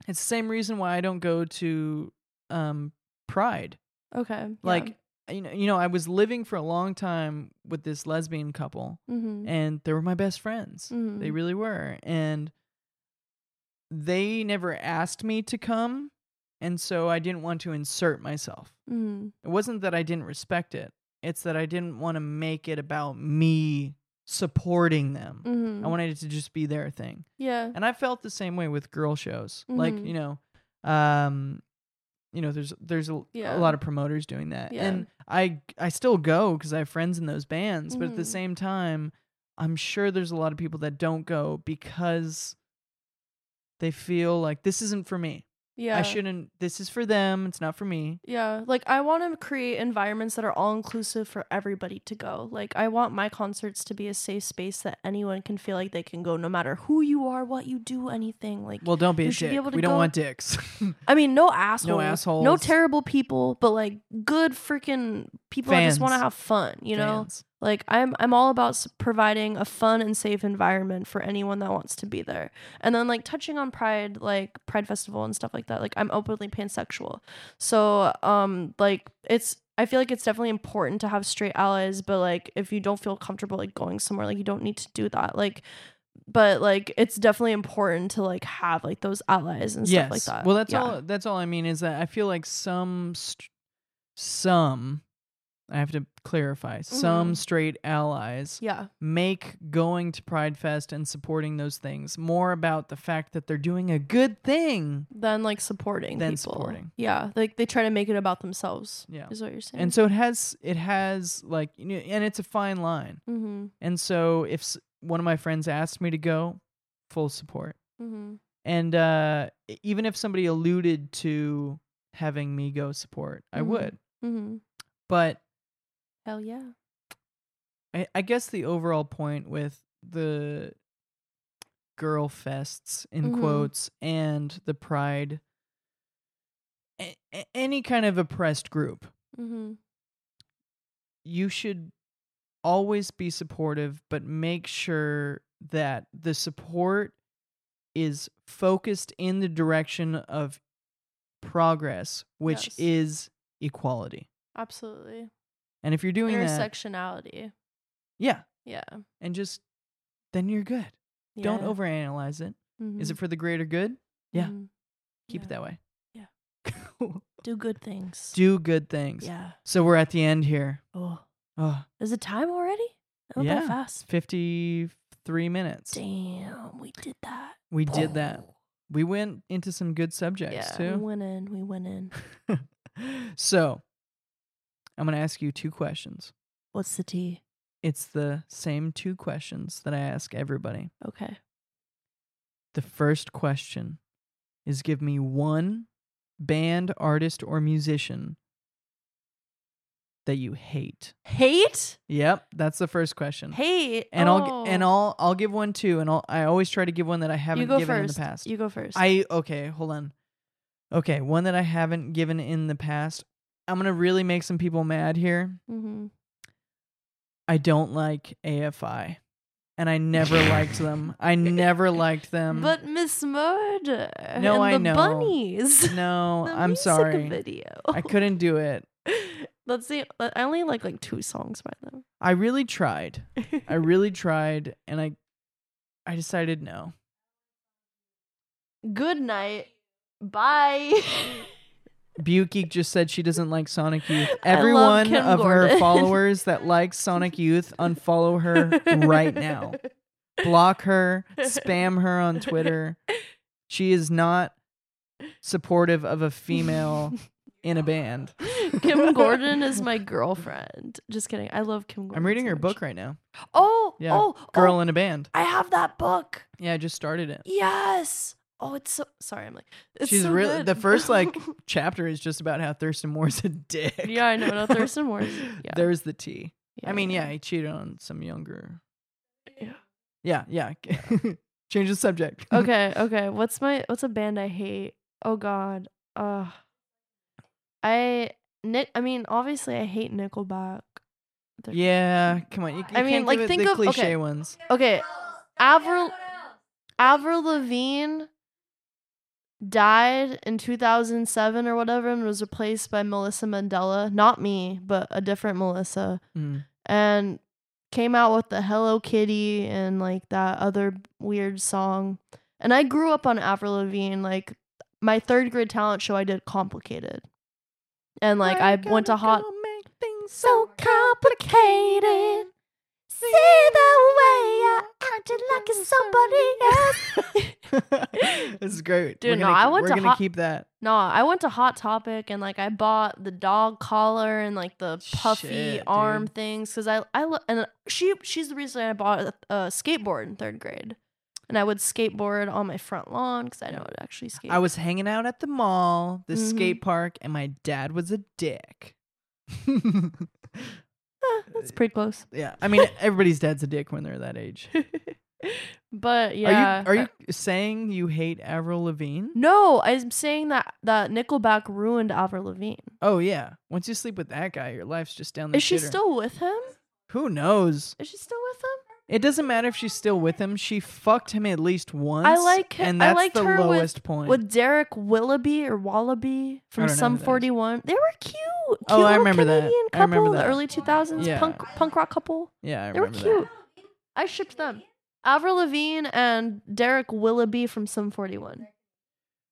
It's the same reason why I don't go to um Pride. Okay. Like you know, you know, I was living for a long time with this lesbian couple, Mm-hmm. and they were my best friends. They Mhm. really were, and they never asked me to come, and so I didn't want to insert myself. Mm-hmm. It wasn't that I didn't respect it; it's that I didn't want to make it about me supporting them. Mm-hmm. I wanted it to just be their thing. yeah. And I felt the same way with girl shows. Like, Mhm. you know, um you know, there's there's a, Yeah. a lot of promoters doing that. Yeah. And I I still go cuz I have friends in those bands, but at the Mhm. same time, I'm sure there's a lot of people that don't go because they feel like this isn't for me. Yeah. I shouldn't this is for them, it's not for me. Yeah, like I want to create environments that are all inclusive for everybody to go. Like I want my concerts to be a safe space that anyone can feel like they can go no matter who you are, what you do, anything. Like Well, don't be a dick. be we don't want dicks. [LAUGHS] I mean, no assholes. No assholes. No terrible people, but like good freaking people that just want to have fun, you know? Like I'm I'm all about providing a fun and safe environment for anyone that wants to be there. And then like touching on Pride, like Pride Festival and stuff like that. Like I'm openly pansexual. So um like it's I feel like it's definitely important to have straight allies, but like if you don't feel comfortable like going somewhere, like you don't need to do that. Like but like it's definitely important to like have like those allies and yes. stuff like that. Well, that's Yeah. all. That's all I mean is that I feel like some, st- some, I have to clarify, some Mhm. straight allies Yeah. make going to Pride Fest and supporting those things more about the fact that they're doing a good thing. Than like supporting Than people. supporting. Yeah. Like they try to make it about themselves. Yeah. Is what you're saying. And so it has, it has like, you know, and it's a fine line. mm-hmm. And so if s- one of my friends asked me to go, full support. Mm-hmm. And uh, even if somebody alluded to having me go support, I Mhm. would. Mm-hmm. But Hell yeah. I, I guess the overall point with the girl fests in Mhm. quotes and the pride, a- any kind of oppressed group, Mm-hmm. you should always be supportive, but make sure that the support is focused in the direction of progress, which Yes. is equality. Absolutely. And if you're doing that, Intersectionality. yeah, Yeah. and just then you're good. Don't Yeah. overanalyze it. Is Mhm. it for the greater good? yeah. Mhm. Keep Yeah. it that way. Yeah. [LAUGHS] Do good things. Do good things. yeah. So we're at the end here. Oh. Oh, Is it time already? By Yeah. fast. 53 minutes. Damn, we did that. We did that. We went into some good subjects too. We went in. We went in. [LAUGHS] so, I'm going to ask you two questions. What's the tea? It's the same two questions that I ask everybody. Okay. The first question is give me one band, artist, or musician that you hate. Hate? Yep, that's the first question. Hate. and I'll oh. and I'll I'll give one too, and I'll I always try to give one that I haven't you go given first. in the past. You go first. I okay, hold on. Okay, one that I haven't given in the past. I'm gonna really make some people mad here. mm-hmm. I don't like AFI, and I never [LAUGHS] liked them. I [LAUGHS] never liked them. But Miss Murder. No, and I the know. bunnies. [LAUGHS] no, The I'm music sorry. Video. I couldn't do it. Let's see. I only like like two songs by them. I really tried. I really tried, and I, I decided no. Good night. Bye. Butte Geek just said she doesn't like Sonic Youth. I love Every one of her [LAUGHS] followers that likes Sonic Youth, unfollow her right now. Block her, spam her on Twitter. She is not supportive of a female in a band. Kim [LAUGHS] Gordon is my girlfriend. Just kidding. I love Kim Gordon. I'm reading so her much. book right now. Oh, Yeah. oh, Girl oh, in a band. I have that book. Yeah, I just started it. Yes. Oh, it's so sorry. I'm like, it's She's so really good. the first like [LAUGHS] chapter is just about how Thurston Moore's a dick. yeah, I know. No, Thurston [LAUGHS] Moore's. Yeah. There's the T. yeah, I mean, yeah, he cheated on some younger. Yeah. Yeah, yeah. [LAUGHS] Change the subject. Okay, okay. What's my what's a band I hate? Oh God. Uh I Nick. I mean, obviously, I hate Nickelback. They're- Yeah, come on. You, you I mean, like, think the of- cliche okay. ones. Okay, Avril Avril Lavigne died in 2007 or whatever and was replaced by Melissa Mandela. Not me, but a different Melissa. Mm. And came out with the Hello Kitty and like that other weird song. And I grew up on Avril Lavigne. Like my third grade talent show, I did Complicated. And like I went to hot. Make things so complicated. See the way I [LAUGHS] acted like it's somebody else. [LAUGHS] this is great. Dude, we're no, gonna, I went we're to gonna hot- keep that. no, I went to Hot Topic and like I bought the dog collar and like the puffy Shit, arm dude. things because I I lo- and she she's the reason I bought a, a skateboard in third grade, and I would skateboard on my front lawn because I know it actually skate. I was hanging out at the mall, the Mhm. skate park, and my dad was a dick. [LAUGHS] Ah, that's pretty close. yeah, I mean [LAUGHS] everybody's dad's a dick when they're that age. [LAUGHS] but yeah, Are you are you saying you hate Avril Lavigne? No, I'm saying that that Nickelback ruined Avril Lavigne. Oh yeah. Once you sleep with that guy, your life's just down the Is she shitter. still with him? Who knows? Is she still with him? It doesn't matter if she's still with him. She fucked him at least once. I like- and I that's liked the her with- point. With Derek Willoughby or Wallaby from don't know Sum who that is. 41. They were cute. Oh, cute Oh, I little remember that. Canadian I couple, remember the early 2000s Yeah. punk punk rock couple. yeah, I remember. They were remember cute. I shipped them. Avril Lavigne and Derek Willoughby from Sum 41. that.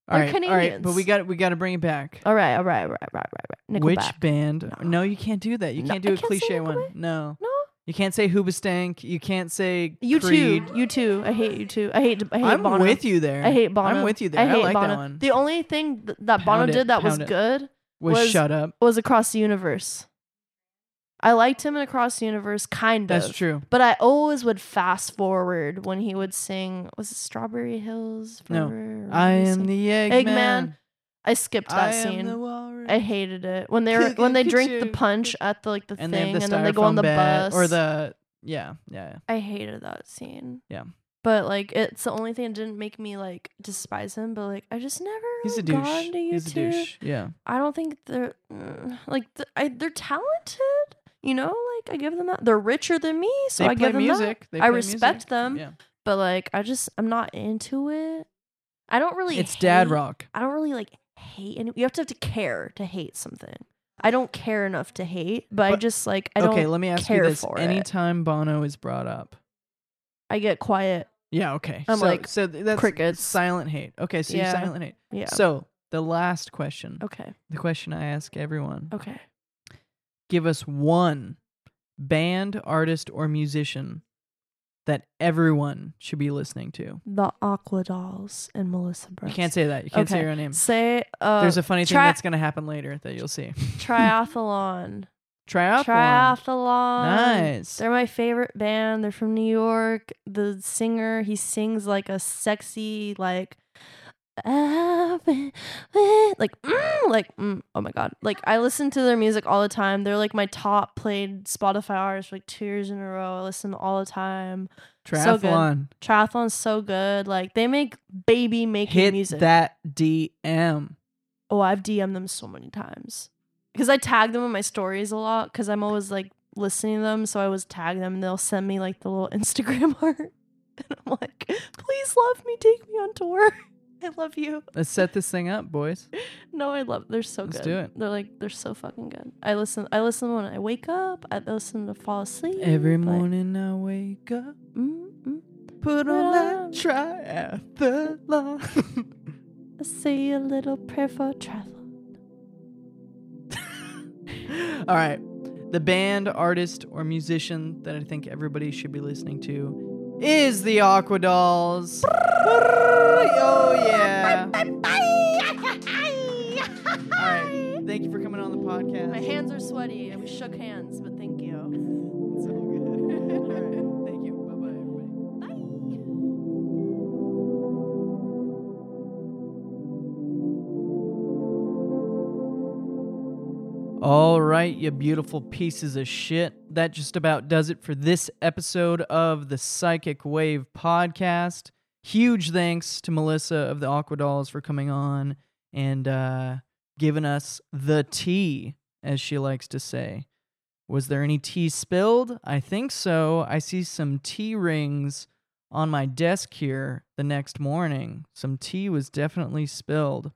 All They're right, all right, but we got we got to bring it back. All right, all right, all right, right, right, right. Which band? No. No. you can't do that. You No, can't do I a can't say cliche one. Nickelback. No. No. You can't say Hoobastank. You can't say You Creed. too. You too. I hate you too. I hate. I hate I'm Bono. with you there. I hate Bono. I'm with you there. I hate like Bono. that one. The only thing th- that Bono Pound it, did that was pound it. good was, was- shut up. was Across the Universe. I liked him in Across the Universe, kind of. That's true. But I always would fast forward when he would sing. Was it Strawberry Hills? No. Forever? Or I he am the Eggman. Eggman. I skipped that I scene. I hated it when they [LAUGHS] were when they drink the punch at the like the and thing the and then they go on the bus or the yeah yeah. yeah. I hated that scene. Yeah. But like it's the only thing that didn't make me like despise him, but like I just never He's a douche. into you He's a douche. Yeah. I don't think they're mm, like th- I, they're talented. You know, like I give them that. They're richer than me, so they I play give them that. music. They I respect music. them, Yeah. but like I just I'm not into it. I don't really. It's dad rock. I don't really like hate, and you have to have to care to hate something. I don't care enough to hate, but, I just like I don't. okay, let me ask you this. it. Anytime Bono is brought up. I get quiet. Yeah, okay. I'm so, like, so th- that's crickets. silent hate. Okay, so Yeah. you silent hate. Yeah. So the last question, okay. the question I ask everyone: Okay. Give us one band, artist, or musician that everyone should be listening to. The Aquadolls and Melissa You can't say that. You can't say Okay. your own name. Say uh, There's a funny thing that's going to happen later that you'll see. [LAUGHS] triathlon. Triathlon. Triathlon. Nice. They're my favorite band. They're from New York. The singer, he sings like a sexy, like, "I've been with-" like, mm, like, mm, oh my god! Like I listen to their music all the time. They're like my top played Spotify artist for like two years in a row. I listen all the time. So good. Triathlon. Triathlon's so good. Like they make baby making Hit music. that DM. Oh, I've DM'd them so many times because I tag them in my stories a lot because I'm always like listening to them. So I always tag them and they'll send me like the little [LAUGHS] Instagram [LAUGHS] art. And I'm like, please love me, take me on tour. I love you. Let's set this thing up, boys. [LAUGHS] No, I love. They're so Let's good. do it. They're like they're so fucking good. I listen. I listen when I wake up. I listen to fall asleep. Every like, morning I wake up, mm, mm. put on that triathlon. [LAUGHS] I say a little prayer for triathlon. [LAUGHS] All right. The band, artist, or musician that I think everybody should be listening to is the Aquadolls. oh, yeah. [LAUGHS] All right. Thank you for coming on the podcast. My hands are sweaty. and We shook hands, but thank you. All right, you beautiful pieces of shit. That just about does it for this episode of the Psychic Wave podcast. Huge thanks to Melissa of the Aquadolls for coming on and uh, giving us the tea, as she likes to say. Was there any tea spilled? I think so. I see some tea rings on my desk here the next morning. Some tea was definitely spilled.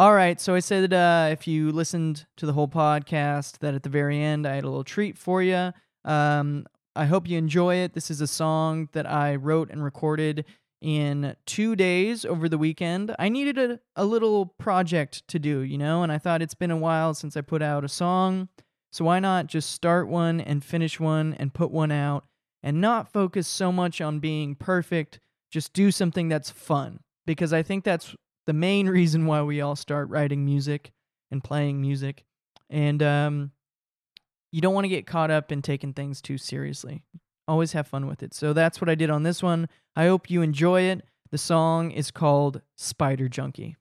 All right, so I said uh, if you listened to the whole podcast, that at the very end I had a little treat for you. Um, I hope you enjoy it. This is a song that I wrote and recorded in two days over the weekend. I needed a, a little project to do, you know, and I thought it's been a while since I put out a song. So why not just start one and finish one and put one out and not focus so much on being perfect? Just do something that's fun because I think that's the main [LAUGHS] reason why we all start writing music and playing music. And um, you don't want to get caught up in taking things too seriously. Always have fun with it. So that's what I did on this one. I hope you enjoy it. The song is called Spider Junkie.